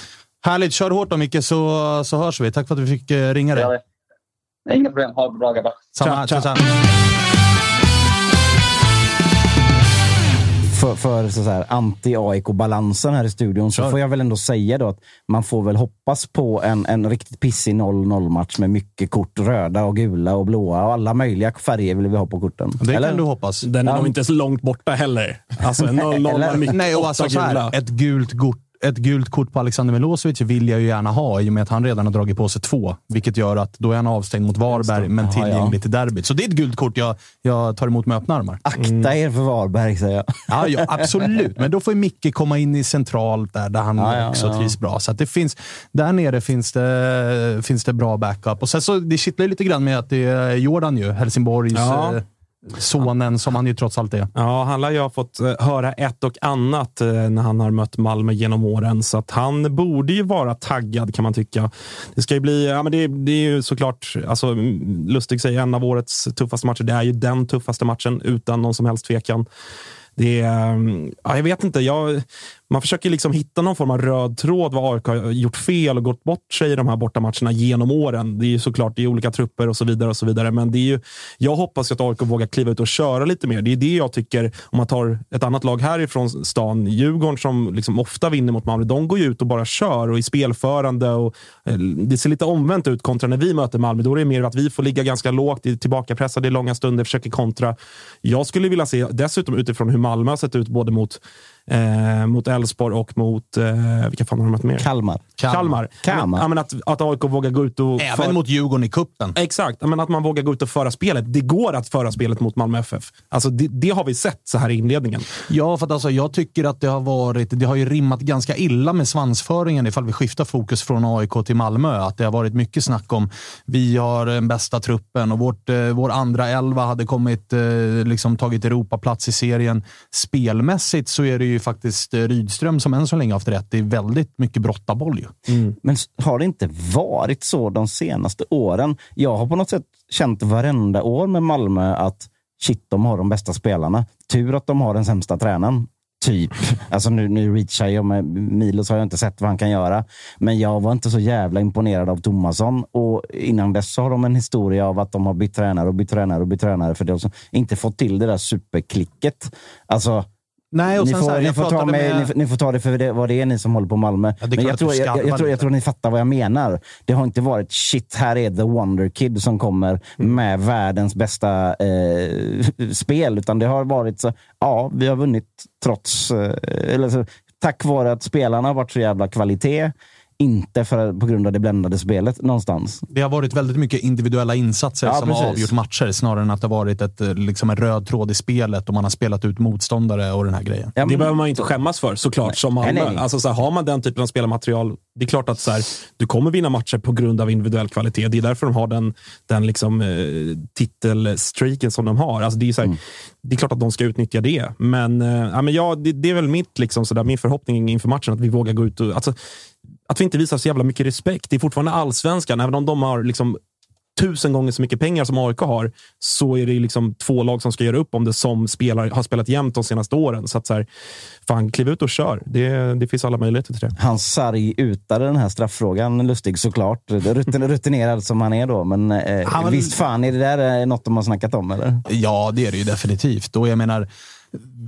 Härligt. Kör hårt då, Micke, så, så hörs vi. Tack för att du fick eh, ringa dig. Ja, Inga problem. Ha det bra, grabbar. Samma. Tja, tja. För, för så här, anti-AIK-balansen här i studion så får jag väl ändå säga då att man får väl hoppas på en, en riktigt pissig 0-0-match med mycket kort. Röda och gula och blåa och alla möjliga färger vill vi ha på korten. Det Eller? kan du hoppas. Den är Ja. nog inte så långt borta heller. Alltså en 0-0 [LAUGHS] med mycket Nej, och alltså så gula. här, ett gult kort ett gult kort på Alexander Milosevic vill jag ju gärna ha i och med att han redan har dragit på sig två. Vilket gör att då är han avstängd mot Varberg, men tillgänglig ja. till derbyt. Så det är ett gult kort jag, jag tar emot med öppna armar. Akta er för Varberg, säger jag. Ja, ja, absolut. Men då får ju Micke komma in i centralt där, där han Ja, ja, också ja. trivs bra. Så att det finns, där nere finns det, finns det bra backup. Och sen så, det kittlar ju lite grann med att det är Jordan ju, Helsingborgs Ja. eh, sonen, som han ju trots allt är. Ja, han lär ju ha fått eh, höra ett och annat eh, när han har mött Malmö genom åren. Så att han borde ju vara taggad kan man tycka. Det ska ju bli, ja men det, det är ju såklart, alltså, Lustig säger en av årets tuffaste matcher. Det är ju den tuffaste matchen utan någon som helst tvekan. Det är, mm, ja, jag vet inte, jag, man försöker liksom hitta någon form av röd tråd vad AIK har gjort fel och gått bort sig i de här bortamatcherna genom åren. Det är ju såklart det är olika trupper och så vidare. och så vidare. Men det är ju, jag hoppas ju att AIK vågar kliva ut och köra lite mer. Det är det jag tycker, om man tar ett annat lag härifrån stan, Djurgården som liksom ofta vinner mot Malmö, de går ju ut och bara kör och är spelförande. Och, eh, det ser lite omvänt ut kontra när vi möter Malmö. Då är det mer att vi får ligga ganska lågt, tillbakapressade i långa stunder, försöker kontra. Jag skulle vilja se, dessutom utifrån hur Malmö har sett ut både mot eh, mot Elfsborg och mot, eh, vilka fan har de mött mer? Kalmar. Kalmar. Kalmar. Ja, men att, att AIK vågar gå ut och... Även för- mot Djurgården i kuppen. Exakt, Ja, men att man vågar gå ut och föra spelet. Det går att föra spelet mot Malmö FF. Alltså det, det har vi sett så här i inledningen. Ja, för att alltså, jag tycker att det har varit, det har ju rimmat ganska illa med svansföringen ifall vi skiftar fokus från AIK till Malmö. Att det har varit mycket snack om vi har den bästa truppen och vårt, eh, vår andra elva hade kommit, eh, liksom tagit Europaplats i serien. Spelmässigt så är det ju faktiskt eh, Rydström som än så länge haft rätt. Det är väldigt mycket brottaboll ju. Men s- har det inte varit så de senaste åren? Jag har på något sätt känt varenda år med Malmö att shit, de har de bästa spelarna. Tur att de har den sämsta tränaren. Typ. Alltså nu, nu reachar jag med Milos har jag inte sett vad han kan göra. Men jag var inte så jävla imponerad av Tomasson. Och innan dess har de en historia av att de har bytt tränare och bytt tränare och bytt tränare. För de har inte fått till det där superklicket. Alltså, Nej, och ni, får, här, ni, får ta med, med- ni, ni får ta det för det, vad det är ni som håller på Malmö. Ja, Men jag tror, jag, jag, jag, tror, jag tror ni fattar vad jag menar. Det har inte varit shit, här är the wonder kid som kommer Mm. med världens bästa eh, [LAUGHS] spel. Utan det har varit så, ja, vi har vunnit trots, eh, eller så, tack vare att spelarna har varit så jävla kvalitet. Inte för, på grund av det bländade spelet någonstans. Det har varit väldigt mycket individuella insatser Ja, som har precis. avgjort matcher snarare än att det har varit ett, eh, liksom en röd tråd i spelet och man har spelat ut motståndare och den här grejen. Ja, Det men- behöver man ju inte skämmas för såklart som Malmö. Nej, nej, nej. Alltså, så här, har man den typen av spelarmaterial, det är klart att så här, du kommer vinna matcher på grund av individuell kvalitet. Det är därför de har den, den liksom, eh, titelstreaken som de har. Alltså, det, är så här, Mm. det är klart att de ska utnyttja det. Men, eh, ja, men ja, det, det är väl mitt, liksom, så där, min förhoppning inför matchen att vi vågar gå ut och... Alltså, att vi inte visar så jävla mycket respekt. Det är fortfarande allsvenskan, även om de har liksom tusen gånger så mycket pengar som AIK har, så är det liksom två lag som ska göra upp om det som spelar, har spelat jämnt de senaste åren. Så att så här, fan, kliv ut och kör. Det, det finns alla möjligheter till det. Hans sarg utade den här strafffrågan, lustig såklart. Rutin, [LAUGHS] rutinerad som han är då. Men eh, Han visst fan, är det där eh, något de har snackat om? Eller? Ja, det är det ju definitivt. Och jag menar,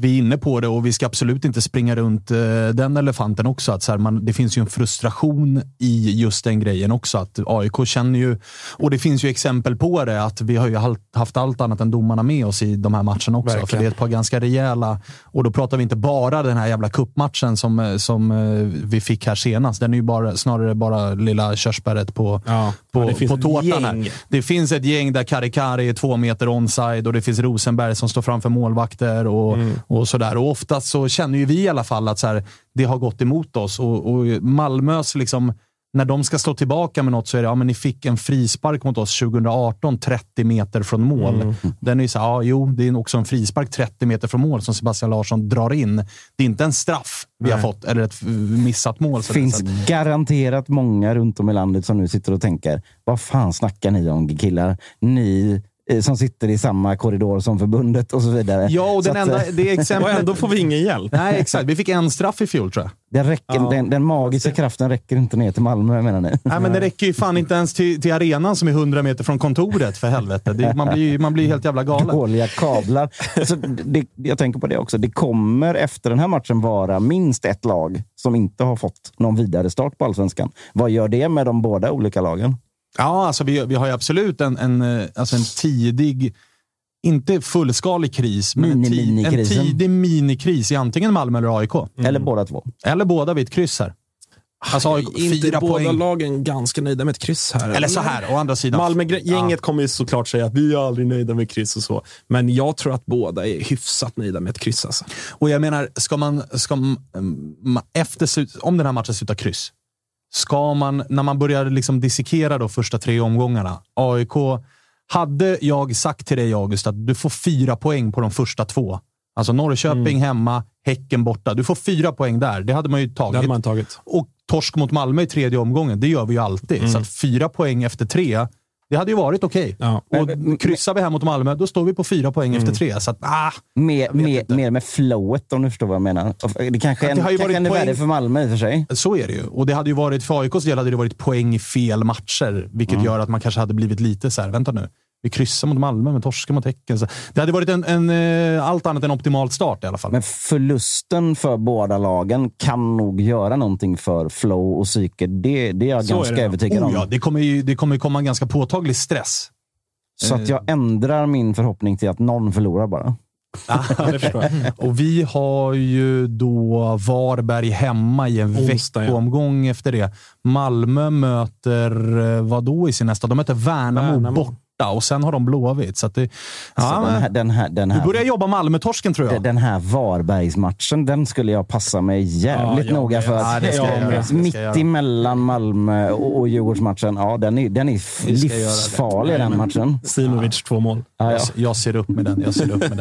vi är inne på det och vi ska absolut inte springa runt eh, den elefanten också. Att så här, man, det finns ju en frustration i just den grejen också. Att AIK känner ju, och det finns ju exempel på det, att vi har ju haft allt annat än domarna med oss i de här matcherna också. Verkligen. För det är ett par ganska rejäla, och då pratar vi inte bara den här jävla kuppmatchen som, eh, som eh, vi fick här senast. Den är ju bara, snarare bara lilla körsbäret på, Ja. på, Ja, på tårtan här. Det finns ett gäng där Karikari är två meter onside och det finns Rosenberg som står framför målvakter och, Mm. Och sådär. Och oftast så känner ju vi i alla fall att så här, det har gått emot oss. Och, och Malmös, liksom, när de ska slå tillbaka med något så är det, ja men ni fick en frispark mot oss 2018, 30 meter från mål. Mm. Den är ju så här, ja jo, det är också en frispark 30 meter från mål som Sebastian Larsson drar in. Det är inte en straff vi har Nej. fått, eller ett missat mål. Det finns så garanterat många runt om i landet som nu sitter och tänker, vad fan snackar ni om killar? Ni som sitter i samma korridor som förbundet och så vidare. Ja, och den Så att, enda, eh, det exempel... [LAUGHS] Och ändå får vi ingen hjälp. Nej, exakt. Vi fick en straff i fjol, tror jag. den, räcker, den, den magiska kraften räcker inte ner till Malmö, menar ni? Nej, men det räcker ju fan inte ens till, till arenan som är 100 meter från kontoret, för helvete. Det, man, blir, ju- man blir helt jävla galen. Dåliga kablar. Alltså, det, jag tänker på det också. Det kommer efter den här matchen vara minst ett lag som inte har fått någon vidare start på allsvenskan. Vad gör det med de båda olika lagen? Ja, alltså vi, vi har ju absolut en, en, eh, alltså en tidig, inte fullskalig kris, men en, ti, en tidig minikris i antingen Malmö eller AIK. Eller båda två. Eller båda vid ett kryss här. Alltså AIK, inte fyra båda poäng. lagen ganska nöjda med ett kryss här? Eller så här, å andra sidan. Malmö-gänget kommer ju såklart säga att vi är aldrig nöjda med kryss och så. Men jag tror att båda är hyfsat nöjda med ett kryss. Alltså. Och jag menar, ska man, ska man, mm, efter, om den här matchen slutar kryss, ska man, när man börjar liksom dissekera de första tre omgångarna, AIK, hade jag sagt till dig August att du får fyra poäng på de första två, alltså Norrköping hemma, Häcken borta, du får fyra poäng där. Det hade man ju tagit. Det hade man tagit. Och torsk mot Malmö i tredje omgången, det gör vi ju alltid. Så att fyra poäng efter tre, det hade ju varit okej. Ja. Och kryssar vi här mot Malmö, då står vi på fyra poäng efter tre. Så att, ah, Mer, mer, mer med flowet om du förstår vad jag menar. Det kanske är en poäng- värde för Malmö i och för sig. Så är det ju. Och det hade ju varit, för AIKs del hade det varit poäng i fel matcher, vilket gör att man kanske hade blivit lite så här, vänta nu. Vi kryssar mot Malmö, men torskar mot Häcken. Så det hade varit en, en, eh, allt annat än optimalt start i alla fall. Men förlusten för båda lagen kan nog göra någonting för flow och psyke. Det, det är jag Så är ganska det. övertygad oh, om. ja, det kommer ju det kommer komma en ganska påtaglig stress. Så att jag ändrar min förhoppning till att någon förlorar bara. [LAUGHS] Jag. Och vi har ju då Varberg hemma i en Onsdag, ja. veckoomgång efter det. Malmö möter, eh, vad då i sin nästa? De möter Värnamo, Värnamo. borta och sen har de Blåvitt. Så att det, Så ja, den här, den här, den här, börjar jobba Malmö-torsken tror jag. den här Varbergsmatchen, den skulle jag passa mig jävligt Ja, noga för. Ja, det ska jag ska jag Mitt emellan Malmö och, och Djurgårdsmatchen, ja, den är, den är livsfarlig den matchen. Simovic två mål. Ja, ja. Jag, ser upp med den. Jag ser upp med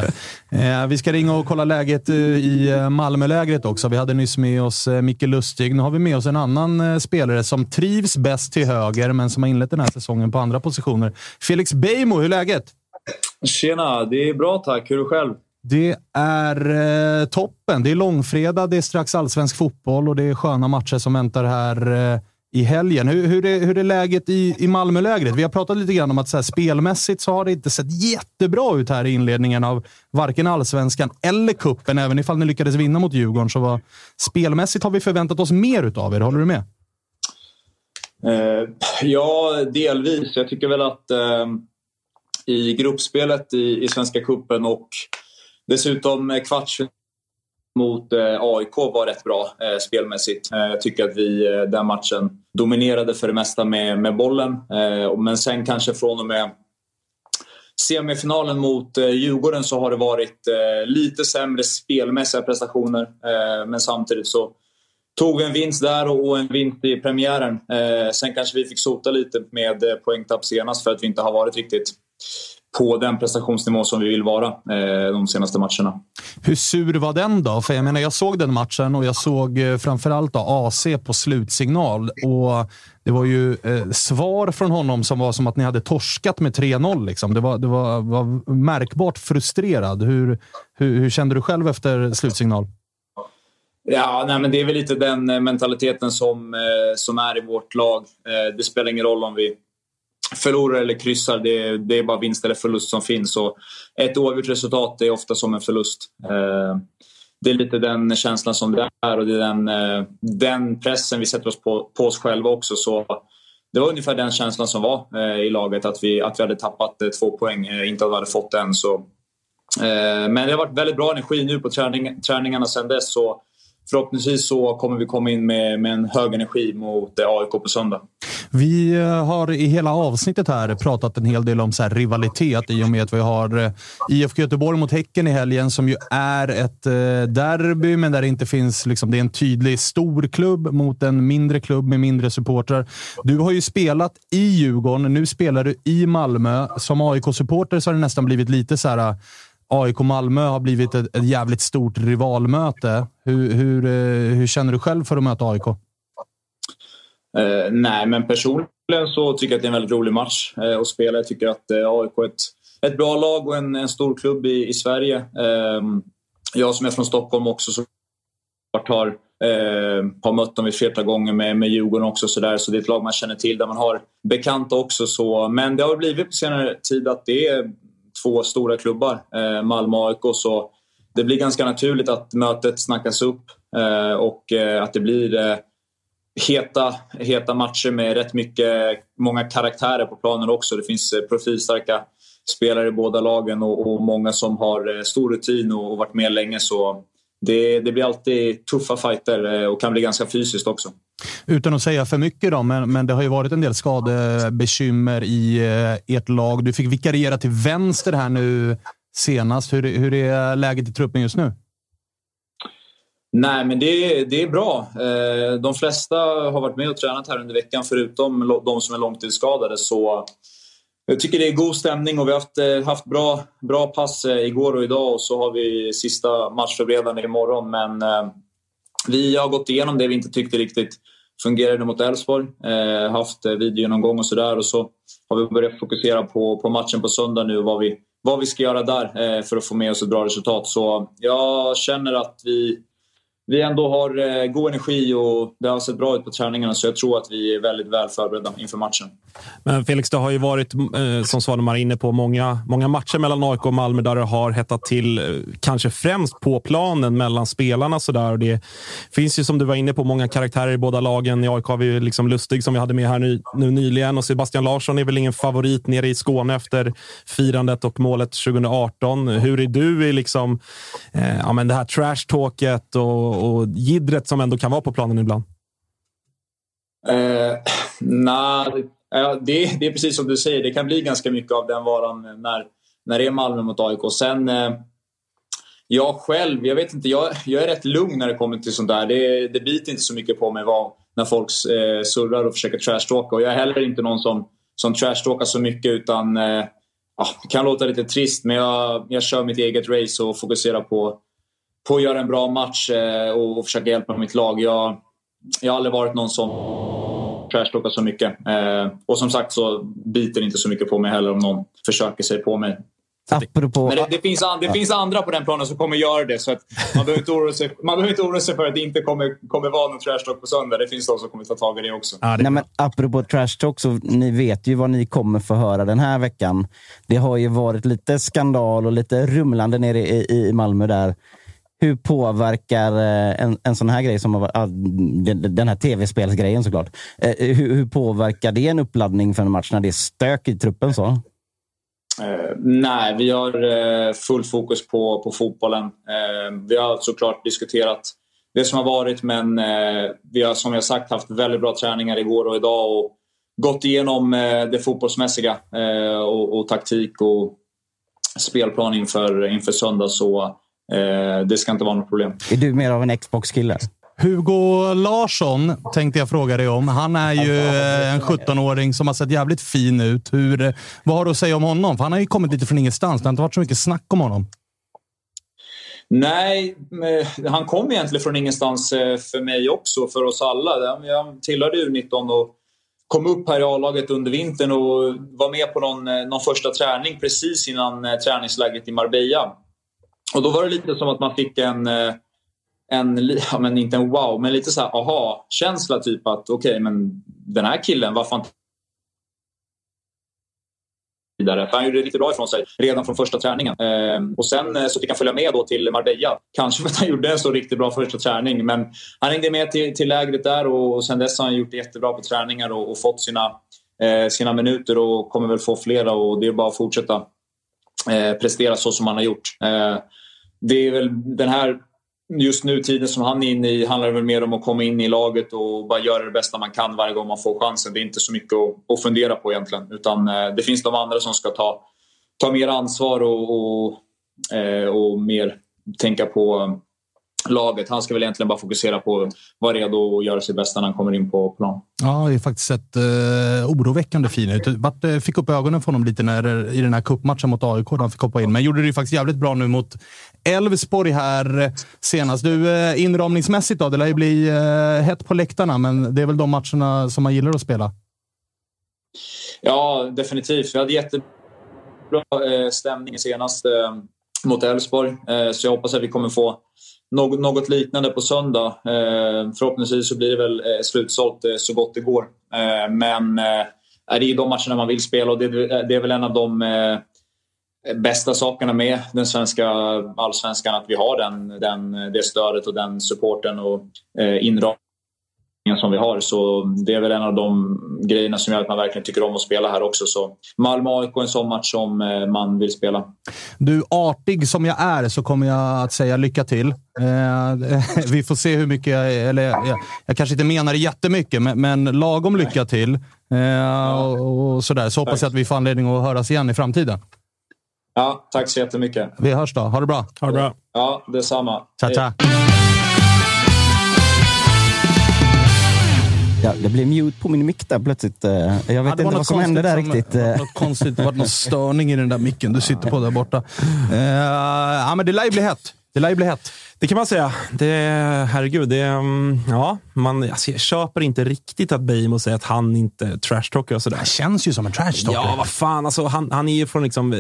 den. Eh, vi ska ringa och kolla läget eh, i eh, Malmölägret också. Vi hade nyss med oss eh, Micke Lustig. Nu har vi med oss en annan spelare som trivs bäst till höger, men som har inlett den här säsongen på andra positioner. Felix Beijmo, hur är läget? Tjena, det är bra tack. Hur är du själv? Det är eh, toppen. Det är långfredag, det är strax allsvensk fotboll och det är sköna matcher som väntar här eh, i helgen. Hur, hur, är, hur är läget i, i Malmölägret? Vi har pratat lite grann om att så här, spelmässigt så har det inte sett jättebra ut här i inledningen av varken allsvenskan eller kuppen. Även ifall ni lyckades vinna mot Djurgården så var spelmässigt har vi förväntat oss mer utav er. Håller du med? Eh, ja, delvis. Jag tycker väl att eh, i gruppspelet i, i Svenska Cupen och dessutom kvartsfinalen mot eh, AIK var rätt bra eh, spelmässigt. Eh, jag tycker att vi eh, den matchen dominerade för det mesta med, med bollen. Eh, men sen kanske från och med semifinalen mot eh, Djurgården så har det varit eh, lite sämre spelmässiga prestationer. Eh, men samtidigt så tog en vinst där och en vinst i premiären. Eh, sen kanske vi fick sota lite med eh, poängtapp senast för att vi inte har varit riktigt på den prestationsnivå som vi vill vara eh, de senaste matcherna. Hur sur var den då? För jag menar, jag såg den matchen och jag såg eh, framförallt då AC på slutsignal. Och det var ju eh, svar från honom som var som att ni hade torskat med 3-0. Liksom. Det, var, det var, var märkbart frustrerad. Hur, hur, hur kände du själv efter slutsignal? Ja, nej, men det är väl lite den eh, mentaliteten som, eh, som är i vårt lag. Eh, det spelar ingen roll om vi förlorar eller kryssar. Det, det är bara vinst eller förlust som finns. Och ett oavgjort resultat är ofta som en förlust. Det är lite den känslan som det är och det är den, den pressen vi sätter oss på, på oss själva också. Så det var ungefär den känslan som var i laget. Att vi, att vi hade tappat två poäng, inte att vi hade fått den. Så, men det har varit väldigt bra energi nu på träning, träningarna sedan dess. Så förhoppningsvis så kommer vi komma in med, med en hög energi mot eh, AIK på söndag. Vi eh, har i hela avsnittet här pratat en hel del om så här rivalitet i och med att vi har eh, IFK Göteborg mot Häcken i helgen som ju är ett derby, men där det inte finns... Liksom, det är en tydlig stor klubb mot en mindre klubb med mindre supportrar. Du har ju spelat i Djurgården, nu spelar du i Malmö. Som AIK-supporter så har det nästan blivit lite så här... AIK-Malmö har blivit ett, ett jävligt stort rivalmöte. Hur, hur, eh, hur känner du själv för att möta AIK? Eh, nej, men personligen så tycker jag att det är en väldigt rolig match eh, att spela. Jag tycker att eh, AIK är ett, ett bra lag och en, en stor klubb i, i Sverige. Eh, jag som är från Stockholm också såklart har, eh, har mött dem ett flertal gånger med, med Djurgården också. Så, där, så det är ett lag man känner till där man har bekanta också. Så, men det har blivit på senare tid att det är två stora klubbar, eh, Malmö och AIK. Så det blir ganska naturligt att mötet snackas upp eh, och eh, att det blir eh, heta, heta matcher med rätt mycket, många karaktärer på planen också. Det finns eh, profilstarka spelare i båda lagen och, och många som har eh, stor rutin och, och varit med länge. Så det, det, blir alltid tuffa fighter och kan bli ganska fysiskt också. Utan att säga för mycket då, men, men det har ju varit en del skadebekymmer i ert lag. Du fick vikariera till vänster här nu senast. Hur, hur är läget i truppen just nu? Nej, men det, det är bra. Eh, de flesta har varit med och tränat här under veckan förutom de som är långtidsskadade. Så jag tycker det är god stämning och vi har haft, eh, haft bra, bra pass eh, igår och idag och så har vi sista matchförberedande imorgon. Men eh, vi har gått igenom det vi inte tyckte riktigt fungerade mot Elfsborg. Haft videogenomgång och sådär och så har vi börjat fokusera på, på matchen på söndag nu och vad vi, vad vi ska göra där för att få med oss ett bra resultat. Så jag känner att vi vi ändå har eh, god energi och det har sett bra ut på träningarna så jag tror att vi är väldigt väl förberedda inför matchen. Men Felix, det har ju varit, eh, som Svanemar är inne på, många, många matcher mellan AIK och Malmö där det har hettat till, eh, kanske främst på planen mellan spelarna. Sådär. Och det finns ju, som du var inne på, många karaktärer i båda lagen. I AIK har vi ju liksom Lustig som vi hade med här nu, nu nyligen och Sebastian Larsson är väl ingen favorit nere i Skåne efter firandet och målet 2018. Hur är du i liksom, eh, ja, men det här trash-talket och, och gidret som ändå kan vara på planen ibland? Eh, nah, det, det är precis som du säger, det kan bli ganska mycket av den varan när, när det är Malmö mot AIK. Sen, eh, jag själv, jag vet inte, jag, jag är rätt lugn när det kommer till sånt där. Det, det biter inte så mycket på mig vad, när folk eh, surrar och försöker trashtalka. Och jag är heller inte någon som, som trashtalkar så mycket utan eh, det kan låta lite trist men jag, jag kör mitt eget race och fokuserar på, på att göra en bra match eh, och, och försöka hjälpa mitt lag. Jag, jag har aldrig varit någon som trashtalkar så mycket. Eh, och som sagt så biter inte så mycket på mig heller om någon försöker sig på mig. Apropå... Men det, det, finns, det finns andra på den planen som kommer göra det. Så att man behöver inte oroa sig, man behöver inte oroa sig för att det inte kommer, kommer vara någon trashtalk på söndag. Det finns de som kommer ta tag i det också. Ja, det Nej, men apropå trashtalk, så ni vet ju vad ni kommer få höra den här veckan. Det har ju varit lite skandal och lite rumlande nere i, i Malmö där hur påverkar eh, en, en sån här grej som ah, den här tv-spelsgrejen såklart. Eh, hur, hur påverkar det en uppladdning för en match när det är stök i truppen? så? Uh, nej, vi har uh, full fokus på, på fotbollen. Uh, vi har såklart diskuterat det som har varit men vi har som jag sagt haft väldigt bra träningar igår och idag och gått igenom det fotbollsmässiga och, och, taktik och spelplan inför, inför söndag. Så det ska inte vara något problem. Är du mer av en Xbox-kille? Hugo Larsson tänkte jag fråga dig om. Han är ju en 17-åring som har sett jävligt fin ut. Hur, vad har du att säga om honom? För han har ju kommit lite från ingenstans. Det har inte varit så mycket snack om honom. Nej, han kom egentligen från ingenstans eh, för mig också, för oss alla. Jag tillhörde U19 och kom upp här i A-laget under vintern och var med på någon, eh, någon första träning precis innan träningsläget i Marbella. Och då var det lite som att man fick en, eh, en ja, men inte en wow, men lite så här aha-känsla. Typ att okej, okay, men den här killen, vad fan vidare. För han gjorde det riktigt bra ifrån sig redan från första träningen. Eh, och sen eh, så fick han följa med då till Marbella. Kanske för att han [LAUGHS] gjorde en så riktigt bra första träning. Men han hängde med till, till lägret där och sen dess har han gjort det jättebra på träningar och, och fått sina, eh, sina minuter och kommer väl få flera. Och det är bara att fortsätta eh, prestera så som han har gjort. Eh, det är väl den här just nu tiden som han är inne i handlar väl mer om att komma in i laget och bara göra det bästa man kan varje gång man får chansen. Det är inte så mycket att, att fundera på egentligen. Utan eh, det finns de andra som ska ta, ta mer ansvar och, och, eh, och mer tänka på laget. Han ska väl egentligen bara fokusera på att vara redo och göra sitt bästa när han kommer in på plan. Ja, det har faktiskt sett eh, oroväckande fin ut. Vart eh, fick upp ögonen för honom lite när, i den här cupmatchen mot AIK han fick hoppa in. Men gjorde det ju faktiskt jävligt bra nu mot Elfsborg här senast. Du, eh, inramningsmässigt då? Det lär ju bli eh, hett på läktarna, men det är väl de matcherna som man gillar att spela? Ja, definitivt. Vi hade jättebra bra eh, stämning senast eh, mot Elfsborg. Eh, så jag hoppas att vi kommer få något, något liknande på söndag. Eh, förhoppningsvis så blir det väl eh, slutsålt eh, så gott det går. Eh, men eh, det är de matcherna man vill spela och det, det är väl en av de eh, bästa sakerna med den svenska allsvenskan att vi har den, den, det stödet och den supporten och eh, inramningen som vi har. Så det är väl en av de grejerna som gör att man verkligen tycker om att spela här också. Så Malmö-AIK är en sån match som eh, man vill spela. Du, artig som jag är så kommer jag att säga lycka till. Eh, [LAUGHS] vi får se hur mycket jag... Eller jag, jag kanske inte menar det jättemycket, men, men lagom lycka till. Eh, och, och sådär. Så hoppas jag att vi får anledning att höras igen i framtiden. Ja, tack så jättemycket. Vi hörs då. Ha det bra. Ha det bra. Ja, detsamma. Tja, tja. Ja, det blev mute på min mick där plötsligt. Eh, Jag vet Ja, det inte var vad som hände där konstigt riktigt. som- eh. Något konstigt. Det var någon störning i den där micken du sitter på där borta. Eh, ja, men det lär ju bli hett. Det lär ju bli hett. Det kan man säga. Det, herregud, det, mm, ja, man, alltså jag köper inte riktigt att Beijmo säger att han inte trashtalkar och sådär. Det känns ju som en trash talker. Ja, vad fan. Alltså, han, han är ju från, liksom,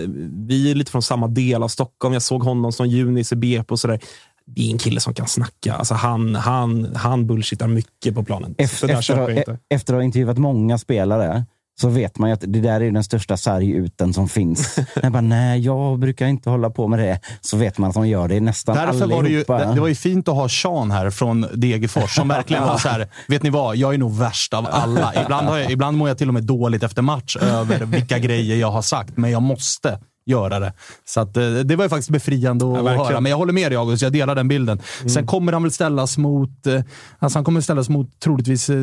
vi är lite från samma del av Stockholm. Jag såg honom som junis i BP och sådär. Det är en kille som kan snacka. Alltså, han, han, han bullshittar mycket på planen. Efter, där efter, jag inte. efter att ha intervjuat många spelare så vet man ju att det där är den största sarguten som finns. [LAUGHS] jag bara, nej, jag brukar inte hålla på med det. Så vet man att de gör det nästan Därför var det, ju, allihopa. det, det var ju fint att ha Sean här från Degerfors som verkligen var så här. [LAUGHS] Vet ni vad? Jag är nog värst av alla. Ibland, har jag, ibland mår jag till och med dåligt efter match över vilka grejer jag har sagt, men jag måste göra det. Så att, eh, det var ju faktiskt befriande att verkligen. höra. Men jag håller med dig August, jag delar den bilden. Sen kommer han väl ställas mot, eh, alltså han kommer ställas mot troligtvis, eh,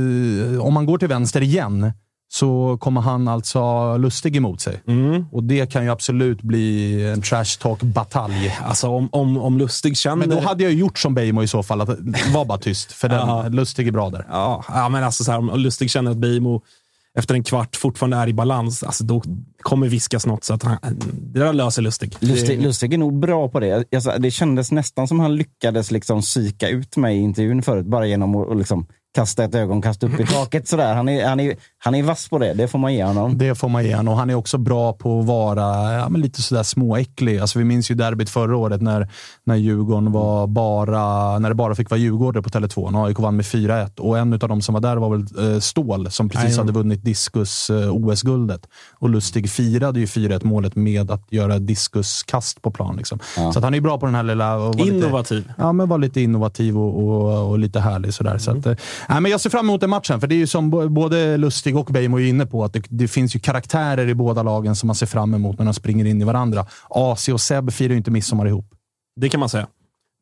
om han går till vänster igen, så kommer han alltså ha Lustig emot sig. Och det kan ju absolut bli en trash talk-batalj. Alltså, om, om, om Lustig känner... Men då hade jag ju gjort som Beijmo i så fall, att var bara tyst. För den, Ja. Lustig är bra där. Ja, ja men alltså så här, om Lustig känner att Beijmo efter en kvart fortfarande är i balans, alltså då kommer viskas något. Så att han, det där löser Lustig. Lustig, Lustig är nog bra på det. Alltså, det kändes nästan som han lyckades liksom psyka ut mig i intervjun förut, bara genom att att liksom kasta ett ögonkast upp i taket. Sådär. Han, är, han, är, han är vass på det, det får man ge honom. Det får man ge honom. Och han är också bra på att vara ja, men lite sådär småäcklig. Alltså, vi minns ju derbyt förra året när, när Djurgården var bara, när det bara fick vara Djurgården på Tele2. När AIK vann med 4-1. Och en av de som var där var väl eh, Ståhl som precis hade vunnit diskus eh, OS-guldet. Och Lustig firade ju 4-1 målet med att göra diskuskast på plan. Liksom. Så att han är bra på den här lilla... vara lite- Innovativ. Ja, men var lite innovativ och, och, och lite härlig. Sådär. Så att, eh, nej, men jag ser fram emot den matchen, för det är ju som både Lustig och Beijmo är inne på, att det, det finns ju karaktärer i båda lagen som man ser fram emot när de springer in i varandra. AC och Seb firar ju inte midsommar ihop. Det kan man säga.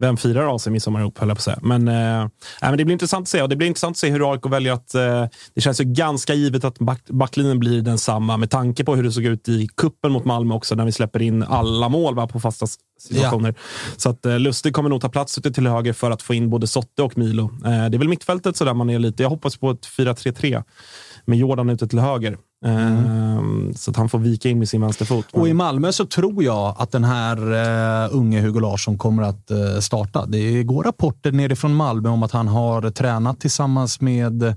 Vem firar AC midsommar ihop, höll jag på att säga. Men, eh, men det blir intressant att se. Och det blir intressant att se hur AIK väljer att... Eh, det känns ju ganska givet att back, backlinjen blir densamma med tanke på hur det såg ut i kuppen mot Malmö också, när vi släpper in alla mål va, på fasta situationer. Så att eh, Lustig kommer nog ta plats ute till höger för att få in både Sotte och Milo. Eh, det är väl mittfältet så där man är lite... Jag hoppas på ett 4-3-3 med Jordan ute till höger. Eh, Så att han får vika in med sin vänsterfot. Och i Malmö så tror jag att den här uh, unge Hugo Larsson kommer att eh, starta. Det går rapporter nerifrån Malmö om att han har tränat tillsammans med, eh,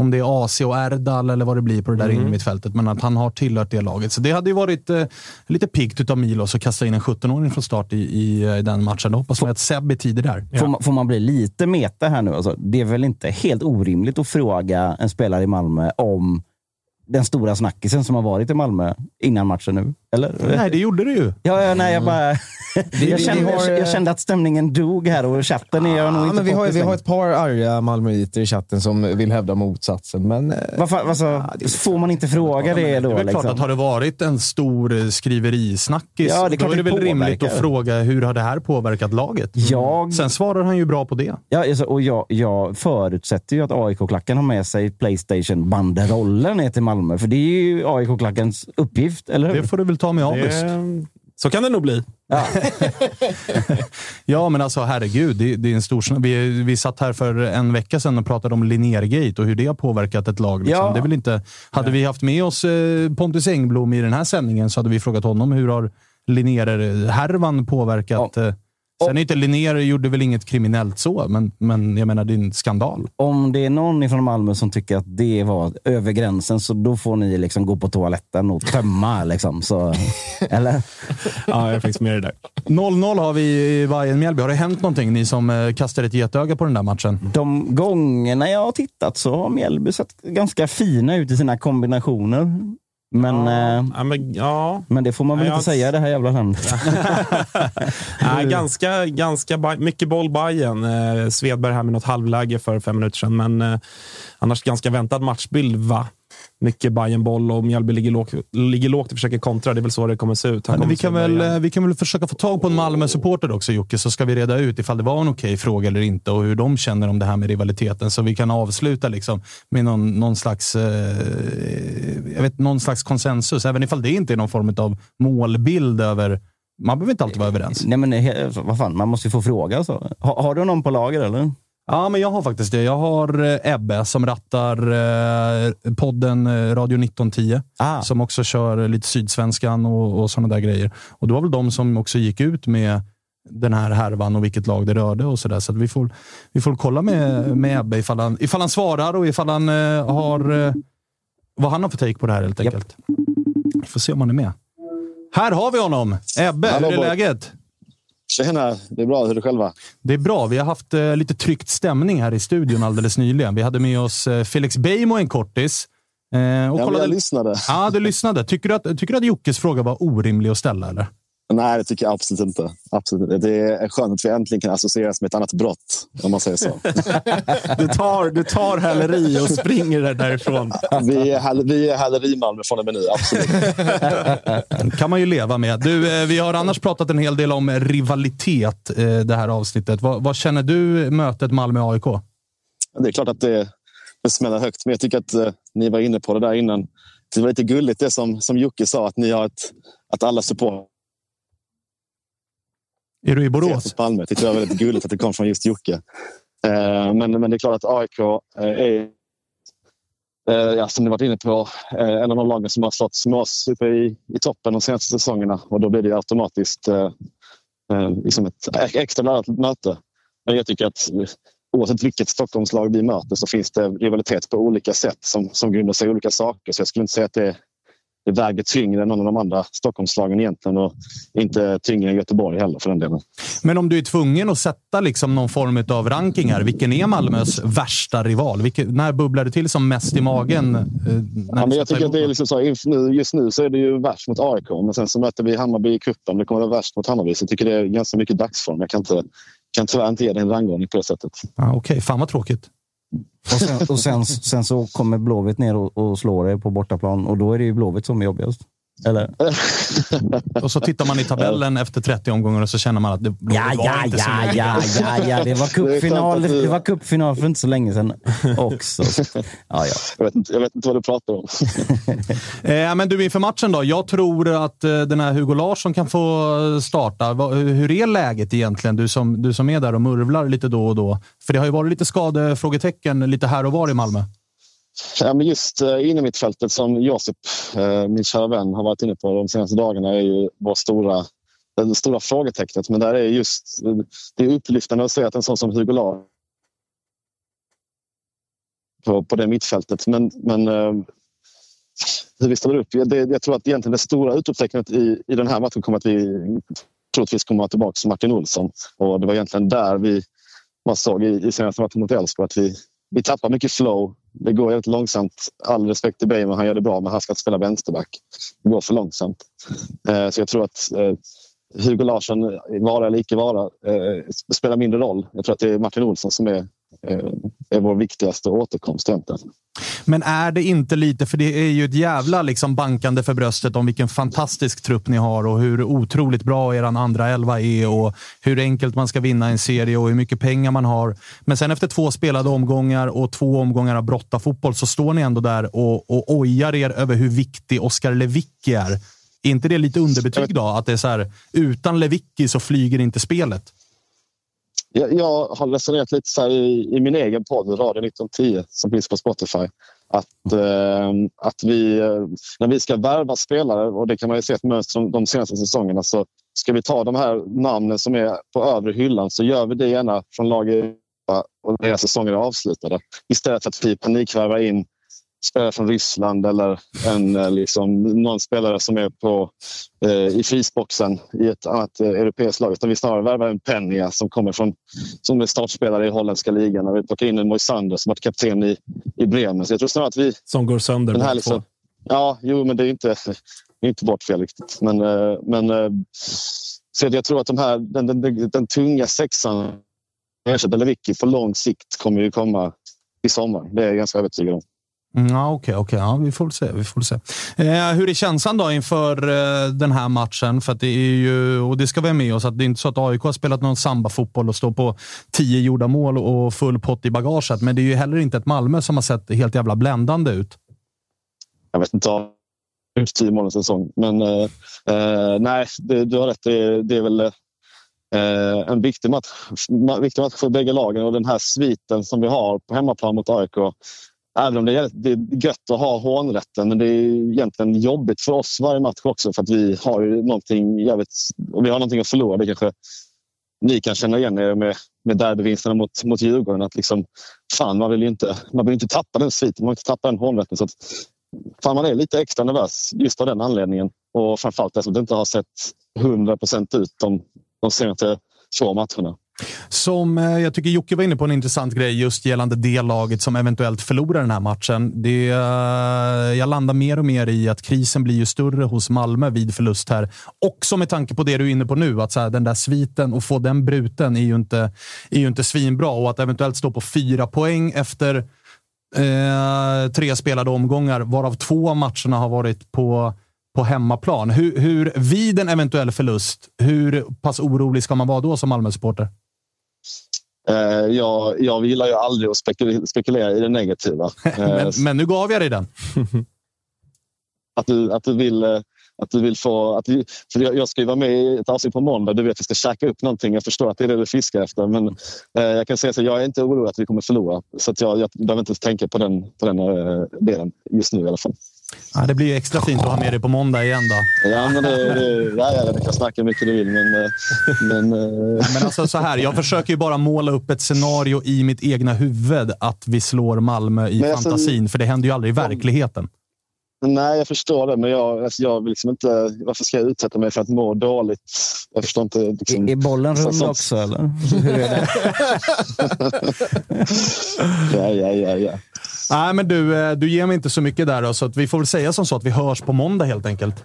om det är AC och Erdal eller vad det blir på det där Mm. innermittfältet, men att han har tillhört det laget. Så det hade ju varit eh, lite piggt av Milos att kasta in en 17-åring från start i, i, i den matchen. Då hoppas man att Seb är tidig där. Får, man, får man bli lite meta här nu? Alltså, det är väl inte helt orimligt att fråga en spelare i Malmö om den stora snackisen som har varit i Malmö innan matchen nu? Eller? Nej, det gjorde det ju. Ja, ja, nej, jag bara... [LAUGHS] vi jag, kände, jag kände att stämningen dog här och chatten är jag nog Ja, inte men vi, har, vi har ett par arga malmöiter i chatten som vill hävda motsatsen. Men, eh, Varför, alltså, får man inte fråga det då? Det är väl klart liksom? att har det varit en stor eh, skriverisnackis, Ja, det är då är det det väl rimligt att fråga hur har det här påverkat laget? Jag, Sen svarar han ju bra på det. ja, alltså, och jag, jag förutsätter ju att AIK-klacken har med sig Playstation-banderollen ner till Malmö. För det är ju AIK-klackens uppgift, eller hur? Det får du väl ta med August. Det, så kan det nog bli. [LAUGHS] Ja, men alltså herregud. Det, det är en stor... Vi, vi satt här för en vecka sedan och pratade om Linnér-gate och hur det har påverkat ett lag. Liksom. Ja. Det är väl inte... Hade vi haft med oss eh, Pontus Engblom i den här sändningen så hade vi frågat honom hur har Linnér-härvan påverkat eh, Sen är inte Linnér gjorde väl inget kriminellt så, men, men jag menar det är en skandal. Om det är någon från Malmö som tycker att det var över gränsen, så då får ni liksom gå på toaletten och tömma. Liksom. Så, [LAUGHS] eller? Ja, jag är faktiskt med i det där. 0-0 har vi i Bayern Mjällby. Har det hänt någonting, ni som eh, kastar ett getöga på den där matchen? De gångerna jag har tittat så har Mjällby sett ganska fina ut i sina kombinationer. Men, eh, Ja, men, ja. men det får man väl Ja, inte jag- säga i det här jävla landet. [LAUGHS] Nej, ganska, ganska mycket boll Bayern. Eh, Svedberg här med något halvläge för fem minuter sedan, men eh, annars ganska väntad matchbild. va? Mycket Bayern boll och Mjällby ligger lågt, ligger lågt och försöker kontra. Det är väl så det kommer se ut. Kommer vi, kan väl, vi kan väl försöka få tag på en Malmö-supporter också, Jocke, så ska vi reda ut ifall det var en okej fråga eller inte och hur de känner om det här med rivaliteten. Så vi kan avsluta liksom med någon, någon, slags, eh, jag vet, någon slags konsensus, även ifall det inte är någon form av målbild över... Man behöver inte alltid vara överens. Nej, men vad fan, man måste ju få fråga. Så. Ha, har du någon på lager eller? Ja, men jag har faktiskt det. Jag har eh, Ebbe som rattar eh, podden eh, Radio 1910. Ah. Som också kör lite Sydsvenskan och, och sådana där grejer. Och det var väl de som också gick ut med den här härvan och vilket lag det rörde och sådär. Så att vi får, vi får kolla med, med Ebbe ifall han, ifall han svarar och ifall han eh, har... Eh, vad han har för take på det här helt enkelt. Vi får se om han är med. Här har vi honom! Ebbe, Hallå, hur är boy. läget? Tjena, det är bra. Hur är det själva? Det är bra. Vi har haft eh, lite tryckt stämning här i studion alldeles nyligen. Vi hade med oss eh, Felix Beijmo en kortis. Eh, och Ja, kollade... jag lyssnade. Ja, du lyssnade. Tycker du, att, tycker du att Jockes fråga var orimlig att ställa? Eller? Nej, det tycker jag absolut inte. Absolut. Det är skönt att vi äntligen kan associeras med ett annat brott, om man säger så. [LAUGHS] Du tar, du tar häleri och springer där- därifrån. vi är, vi är häleri-Malmö från med nu, absolut. [LAUGHS] kan man ju leva med. Du, eh, vi har annars pratat en hel del om rivalitet eh, det här avsnittet. Vad, vad känner du mötet Malmö-AIK? Det är klart att det, det smäller högt, men jag tycker att eh, ni var inne på det där innan. Det var lite gulligt det som, som Jocke sa, att, ni har ett, att alla supportrar är du i Borås? på tyckte Det var väldigt gulligt att det kom från just Jocke. Eh, men, men det är klart att AIK eh, är, eh, ja, som ni varit inne på, en av de lagen som har slått med oss uppe i, i toppen de senaste säsongerna. Och då blir det ju automatiskt liksom ett extra laddat möte. Men jag tycker att oavsett vilket Stockholmslag vi möter så finns det rivalitet på olika sätt som, som grundar sig i olika saker. Så jag skulle inte säga att det, det väger tyngre än någon av de andra Stockholmslagen egentligen och inte tyngre än Göteborg heller för den delen. Men om du är tvungen att sätta liksom någon form av ranking här. Vilken är Malmös värsta rival? Vilken, när bubblar det till som mest i magen? eh, Ja, men jag tycker att det är liksom så, just nu så är det ju värst mot AIK, men sen så möter vi Hammarby i cupen. Det kommer att vara värst mot Hammarby. Så jag tycker det är ganska mycket dagsform. Jag kan, inte, kan tyvärr inte ge dig en rangordning på det sättet. Ah, Okej, fan vad tråkigt. Och sen, och sen, sen så kommer Blåvitt ner och, och slår er på bortaplan och då är det ju Blåvitt som är jobbigast. Eller? [LAUGHS] Och så tittar man i tabellen efter 30 omgångar och så känner man att det Ja, var ja, inte så ja, mycket. ja, ja, ja. Det var cupfinal, det var cupfinal för inte så länge sedan [LAUGHS] också. Ja, ja. Jag vet, inte, jag vet inte vad du pratar om. [LAUGHS] Eh, men du, inför matchen då. Jag tror att eh, den här Hugo Larsson kan få starta. Va, hur är läget egentligen? Du som, du som är där och murvlar lite då och då. För det har ju varit lite skadefrågetecken lite här och var i Malmö. Ja, men just eh, inom mitt fältet som Josip, eh, min kära vän, har varit inne på de senaste dagarna är ju vår stora, det stora frågetecknet. Men där är just, det är upplyftande att se att en sån som Hugo Larsson på, på det mittfältet. Men, men eh, hur vi ställer upp. Det, jag tror att egentligen det stora utropstecknet i, i den här matchen kommer att vi troligtvis kommer att tillbaka Martin Olsson. Och det var egentligen där vi man såg i, i senaste matchen mot Elfsborg att vi, vi tappar mycket flow. Det går jävligt långsamt. All respekt till Bejman, han gör det bra men han ska inte spela vänsterback. Det går för långsamt. Eh, så jag tror att eh, Hugo Larsson, vara eller icke vara, eh, spelar mindre roll. Jag tror att det är Martin Olsson som är, är vår viktigaste återkomst egentligen. Men är det inte lite, för det är ju ett jävla liksom bankande för bröstet om vilken fantastisk trupp ni har och hur otroligt bra er andra elva är och hur enkelt man ska vinna en serie och hur mycket pengar man har. Men sen efter två spelade omgångar och två omgångar av brottafotboll så står ni ändå där och, och ojar er över hur viktig Oskar Lewicki är. Är inte det lite underbetyg då? Att det är så här, utan Lewicki så flyger inte spelet. Jag, jag har resonerat lite så i, i min egen podd, Radio 1910, som finns på Spotify. Att, eh, att vi, eh, när vi ska värva spelare, och det kan man ju se ett mönster de, de senaste säsongerna, så ska vi ta de här namnen som är på övre hyllan så gör vi det gärna från lag i Europa och deras säsonger är avslutade. Istället för att vi panikvärvar in spelare från Ryssland eller en, eh, liksom, någon spelare som är på, eh, i frysboxen i ett annat eh, europeiskt lag. Utan vi snarare värvar en Penja som kommer från som är startspelare i holländska ligan. Och vi plockar in en Moisander som varit kapten i, i Bremen. Så jag tror snarare att vi... Som går sönder den här liksom. Ja, jo, men det är inte, det är inte vårt fel riktigt. Men, eh, men eh, så jag tror att de här, den, den, den, den tunga sexan, ersätter Lewicki, på lång sikt kommer ju komma i sommar. Det är jag ganska övertygad om. Mm, Ja, Okej, okay. Ja, vi får väl se. Vi får se. Eh, hur är känslan då inför eh, den här matchen? För att det är ju, och det ska vi ha med oss, att det är inte så att AIK har spelat någon samba-fotboll och står på tio gjorda mål och full pott i bagaget. Men det är ju heller inte ett Malmö som har sett helt jävla bländande ut. Jag vet inte om det tio mål en säsong. Men eh, eh, nej, det, du har rätt. Det, det är väl eh, en viktig match, viktig match för bägge lagen. Och den här sviten som vi har på hemmaplan mot AIK. Även om det är, det är gött att ha hånrätten, men det är egentligen jobbigt för oss varje match också för att vi har ju någonting jävligt, och vi har någonting att förlora. Det kanske ni kan känna igen er med, med derbyvinsterna mot, mot Djurgården. Att liksom, fan, man vill ju inte, man vill inte tappa den sviten, man vill inte tappa den hånrätten. Så att, fan, man är lite extra nervös just av den anledningen. Och framförallt eftersom det inte har sett 100 procent ut de, de senaste två matcherna. Som eh, jag tycker Jocke var inne på en intressant grej just gällande det laget som eventuellt förlorar den här matchen. Det, eh, jag landar mer och mer i att krisen blir ju större hos Malmö vid förlust här. Också med tanke på det du är inne på nu, att så här, den där sviten och få den bruten är ju inte, är ju inte svinbra. Och att eventuellt stå på fyra poäng efter eh, tre spelade omgångar, varav två av matcherna har varit på på hemmaplan. Hur, hur, vid en eventuell förlust, hur pass orolig ska man vara då som Malmö-supporter? Eh, jag, jag gillar ju aldrig att spekulera, spekulera i det negativa. [LAUGHS] Eh, Men, men nu gav jag dig den. [LAUGHS] att, du, att, du vill, eh, att du vill få... Att du, för jag, jag ska ju vara med i ett avsnitt på måndag. Du vet att jag ska käka upp någonting. Jag förstår att det är det du fiskar efter. Men eh, jag kan säga så jag är inte orolig att vi kommer förlora. Så jag, jag behöver inte tänka på den, på den eh, delen just nu i alla fall. Ja, det blir ju extra fint att ha med dig på måndag igen då. Ja, men det, det, ja, du kan snacka hur mycket du vill, men... eh, men eh, Men alltså så här, jag försöker ju bara måla upp ett scenario i mitt egna huvud att vi slår Malmö i Men alltså- fantasin, för det händer ju aldrig i verkligheten. Nej, jag förstår det, men jag, alltså, jag vill liksom inte... Varför ska jag utsätta mig för att må dåligt? Jag förstår inte... Liksom, Är bollen rund också eller? Hur är det? [LAUGHS] ja, ja, ja, ja. Nej, men du, eh, du ger mig inte så mycket där då, så att vi får väl säga som så att vi hörs på måndag helt enkelt.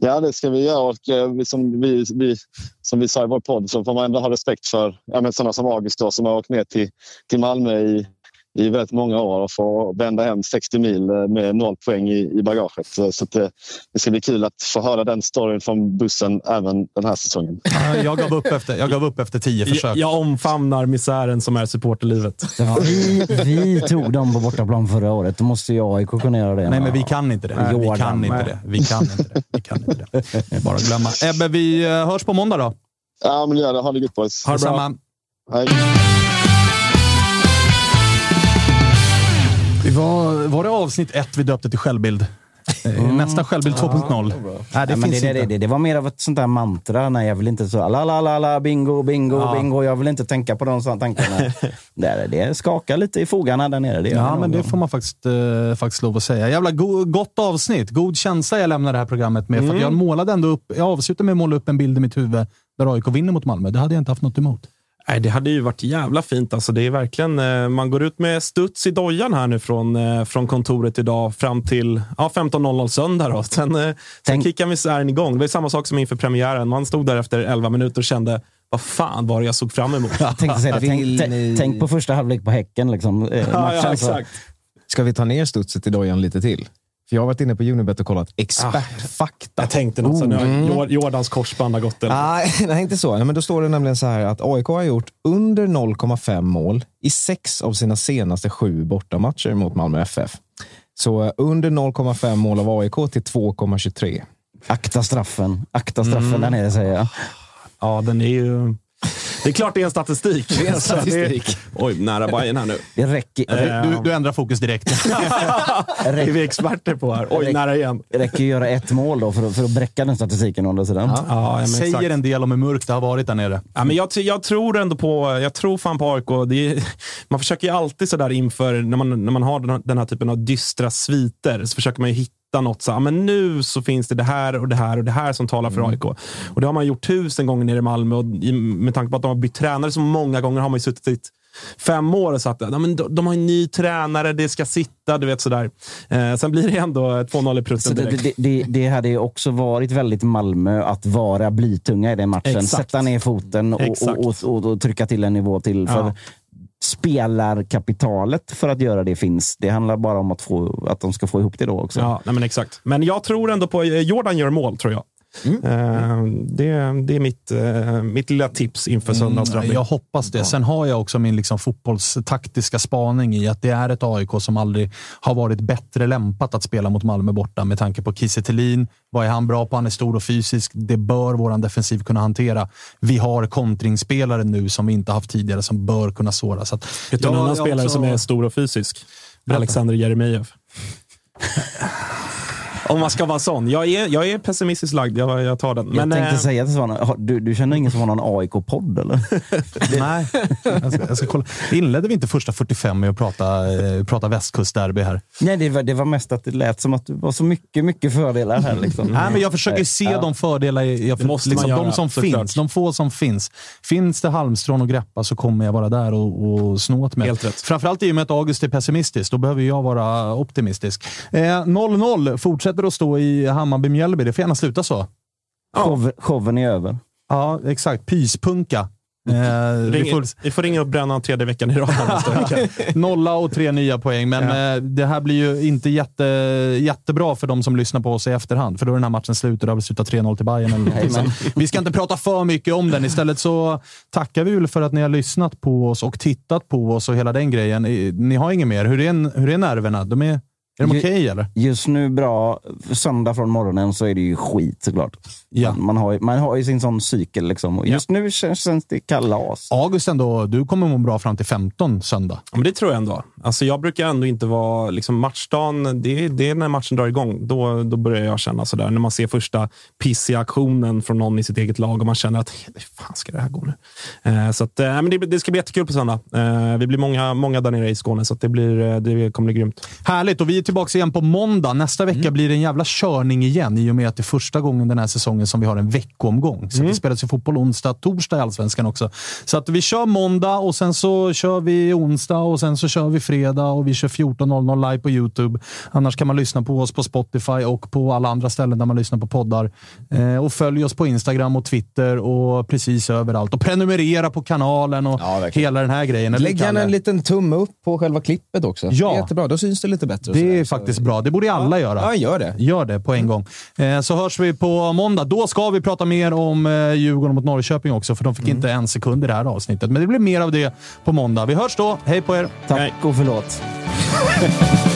Ja, det ska vi göra. Och, eh, som, vi, vi, som vi sa i vår podd så får man ändå ha respekt för ja, men sådana som August då, som har åkt ner till, till Malmö i, i väldigt många år och får vända hem 60 mil eh, med noll poäng i, i bagaget. Så, så att det, det ska bli kul att få höra den storyn från bussen även den här säsongen. [LAUGHS] Ja, Jag gav upp efter, jag gav upp efter tio Jag, försök. jag omfamnar misären som är supporterlivet. Vi, vi tog dem på bortaplan förra året. Då måste ju AIK kunna göra det. Nej, men vi kan inte det. Nej, Vi Jordan, kan inte det. Vi kan inte det. Vi kan inte det. Det är bara att glömma. Ebbe, vi eh, hörs på måndag då. Ja, men gör det. Ha det gott boys. Ha det bra. Hej. Var, var det avsnitt ett vi döpte till självbild? Eh, Nästa självbild 2.0. Nej, det finns det, det, det, det var mer av ett sånt där mantra. Nej, jag vill inte så la la la la bingo, bingo, Ja. bingo. Jag vill inte tänka på de sådana tankarna. [LAUGHS] det, det skakar lite i fogarna där nere. Det Ja, men det får man faktiskt, eh, faktiskt lov att säga. Jävla go- gott avsnitt. God känsla jag lämnar det här programmet med. För att jag målade ändå upp, jag avslutade med att måla upp en bild i mitt huvud där AIK vinner mot Malmö. Det hade jag inte haft något emot. Nej, det hade ju varit jävla fint. Alltså, det är verkligen, eh, man går ut med studs i dojan här nu från, eh, från kontoret idag fram till ja, 15.00 söndag. Då. Sen, eh, sen Tänk- kickar misären igång. Det var samma sak som inför premiären. Man stod där efter 11 minuter och kände, vad fan var det jag såg fram emot? [LAUGHS] Jag tänkte säga det. Tänk, tänk, på första halvlek på Häcken. Liksom, eh, ja, ja, så- exakt. Ska vi ta ner studset i dojan lite till? För jag har varit inne på Unibet och kollat expertfakta. Jag tänkte något, så nu har Jor- Jordans korsband har gått. Eller? Nej, [LAUGHS] nej, inte så. Nej, men då står det nämligen så här att AIK har gjort under 0,5 mål i sex av sina senaste sju bortamatcher mot Malmö FF. Så eh, under 0,5 mål av AIK till 2,23. Akta straffen. Akta straffen Mm. där nere säger jag. Ja, den är ju... Det är klart det är en statistik. Det är en statistik. oj, nära Bayern här nu. Det räcker, Eh, Du, du ändrar fokus direkt. [LAUGHS] Det är vi experter på här. Oj, nära igen. det räcker att göra ett mål då för, att- för att bräcka den statistiken å andra sidan. Ja, ja, men Säger exakt. en del om hur mörkt det har varit där nere. Ja, men jag, jag tror ändå på, jag tror fan på AIK. Är, man försöker ju alltid sådär inför, när man, när man har den här, den här typen av dystra sviter, så försöker man ju hitta något. Så, ja, men nu så finns det det här och det här och det här som talar för AIK. Och det har man gjort tusen gånger nere i Malmö. Och med tanke på att de har bytt tränare så många gånger har man ju suttit i fem år och sagt att ja, men de, de har en ny tränare, det ska sitta, du vet sådär. Eh, sen blir det ändå 2-0 i prutten det, direkt. det, det, det hade också varit väldigt Malmö att vara blytunga i den matchen. Exakt. Sätta ner foten och, och, och, och trycka till en nivå till. För Ja. Spelarkapitalet för att göra det finns. Det handlar bara om att, få, att de ska få ihop det då också. Ja, nej men exakt. Men jag tror ändå på eh, Jordan gör mål, tror jag. Mm. Eh, det, det är mitt, eh, mitt lilla tips inför söndagens Mm, jag hoppas det. Sen har jag också min liksom fotbollstaktiska spaning i att det är ett AIK som aldrig har varit bättre lämpat att spela mot Malmö borta med tanke på Kiese. Vad är han bra på? Han är stor och fysisk. Det bör vår defensiv kunna hantera. Vi har kontringsspelare nu som vi inte haft tidigare som bör kunna såra. Så att, Vet du en annan spelare också- som är stor och fysisk? Alexander Jeremejeff. [LAUGHS] Om man ska vara sån. Jag är, jag är pessimistiskt lagd, jag, jag tar den. Jag Men, tänkte eh, säga till Svana, har- du, du känner ingen som har någon AIK-podd eller? [LAUGHS] Nej, jag ska, jag ska kolla. Inledde vi inte första 45 med att prata, eh, prata västkustderby här? Nej, det var, det var mest att det lät som att det var så mycket, mycket fördelar här. Liksom. Nej, men jag försöker se Ja. de fördelar jag, Det måste man liksom, göra, de som såklart. finns. De få som finns. Finns det halmstrån att greppa så kommer jag vara där och, och snå åt mig. Helt rätt. Framförallt i och med att August är pessimistisk. Då behöver jag vara optimistisk. Eh, 0-0 fortsätter att stå i Hammarby-Mjällby. Det får gärna sluta så. Show, showen är över. Ja, exakt. Pyspunka. Eh, vi ring, får, vi får ringa upp Brännan tredje veckan i rad. [LAUGHS] Nolla och tre nya poäng, men Ja. eh, det här blir ju inte jätte, jättebra för de som lyssnar på oss i efterhand. För då är den här matchen slut och det har väl slutat 3-0 till Bayern eller. Men Vi ska inte prata för mycket om den. Istället så tackar vi väl för att ni har lyssnat på oss och tittat på oss och hela den grejen. Eh, Ni har inget mer. Hur är, hur är nerverna? De är, är de okej eller? Just nu bra. Söndag från morgonen så är det ju skit såklart. Ja. Man, man, har, ju- man har ju sin sån cykel. Liksom. Och just nu känns, känns det kalas. August ändå, du kommer må bra fram till 15 söndag. Ja, men det tror jag ändå. Alltså, jag brukar ändå inte vara... Liksom, matchdagen, det, är- det är när matchen drar igång. Då, då börjar jag känna sådär. När man ser första pissiga aktionen från någon i sitt eget lag och man känner att hur fan ska det här gå nu? Eh, så att, eh, men det, det ska bli jättekul på söndag. Eh, vi blir många, många där nere i Skåne, så att det, blir, eh, det kommer bli grymt. Härligt! Och vi är tillbaka igen på måndag. Nästa vecka blir det en jävla körning igen i och med att det är första gången den här säsongen som vi har en veckoomgång. Så det spelas ju fotboll onsdag, torsdag i Allsvenskan också. Så att vi kör måndag och sen så kör vi onsdag och sen så kör vi fredag och vi kör 14.00 live på YouTube. Annars kan man lyssna på oss på Spotify och på alla andra ställen där man lyssnar på poddar. Eh, och följ oss på Instagram och Twitter och precis överallt. Och prenumerera på kanalen och Ja, hela den här grejen. Lägg gärna en liten tumme upp på själva klippet också. Ja. Det är jättebra. Då syns det lite bättre. Det. Är faktiskt bra. Det borde alla göra. Ja, gör det. Gör det på en gång. Eh, så hörs vi på måndag. Då ska vi prata mer om eh, Djurgården mot Norrköping också, för de fick inte en sekund i det här avsnittet. Men det blir mer av det på måndag. Vi hörs då. Hej på er! Tack Nej. och förlåt. [LAUGHS]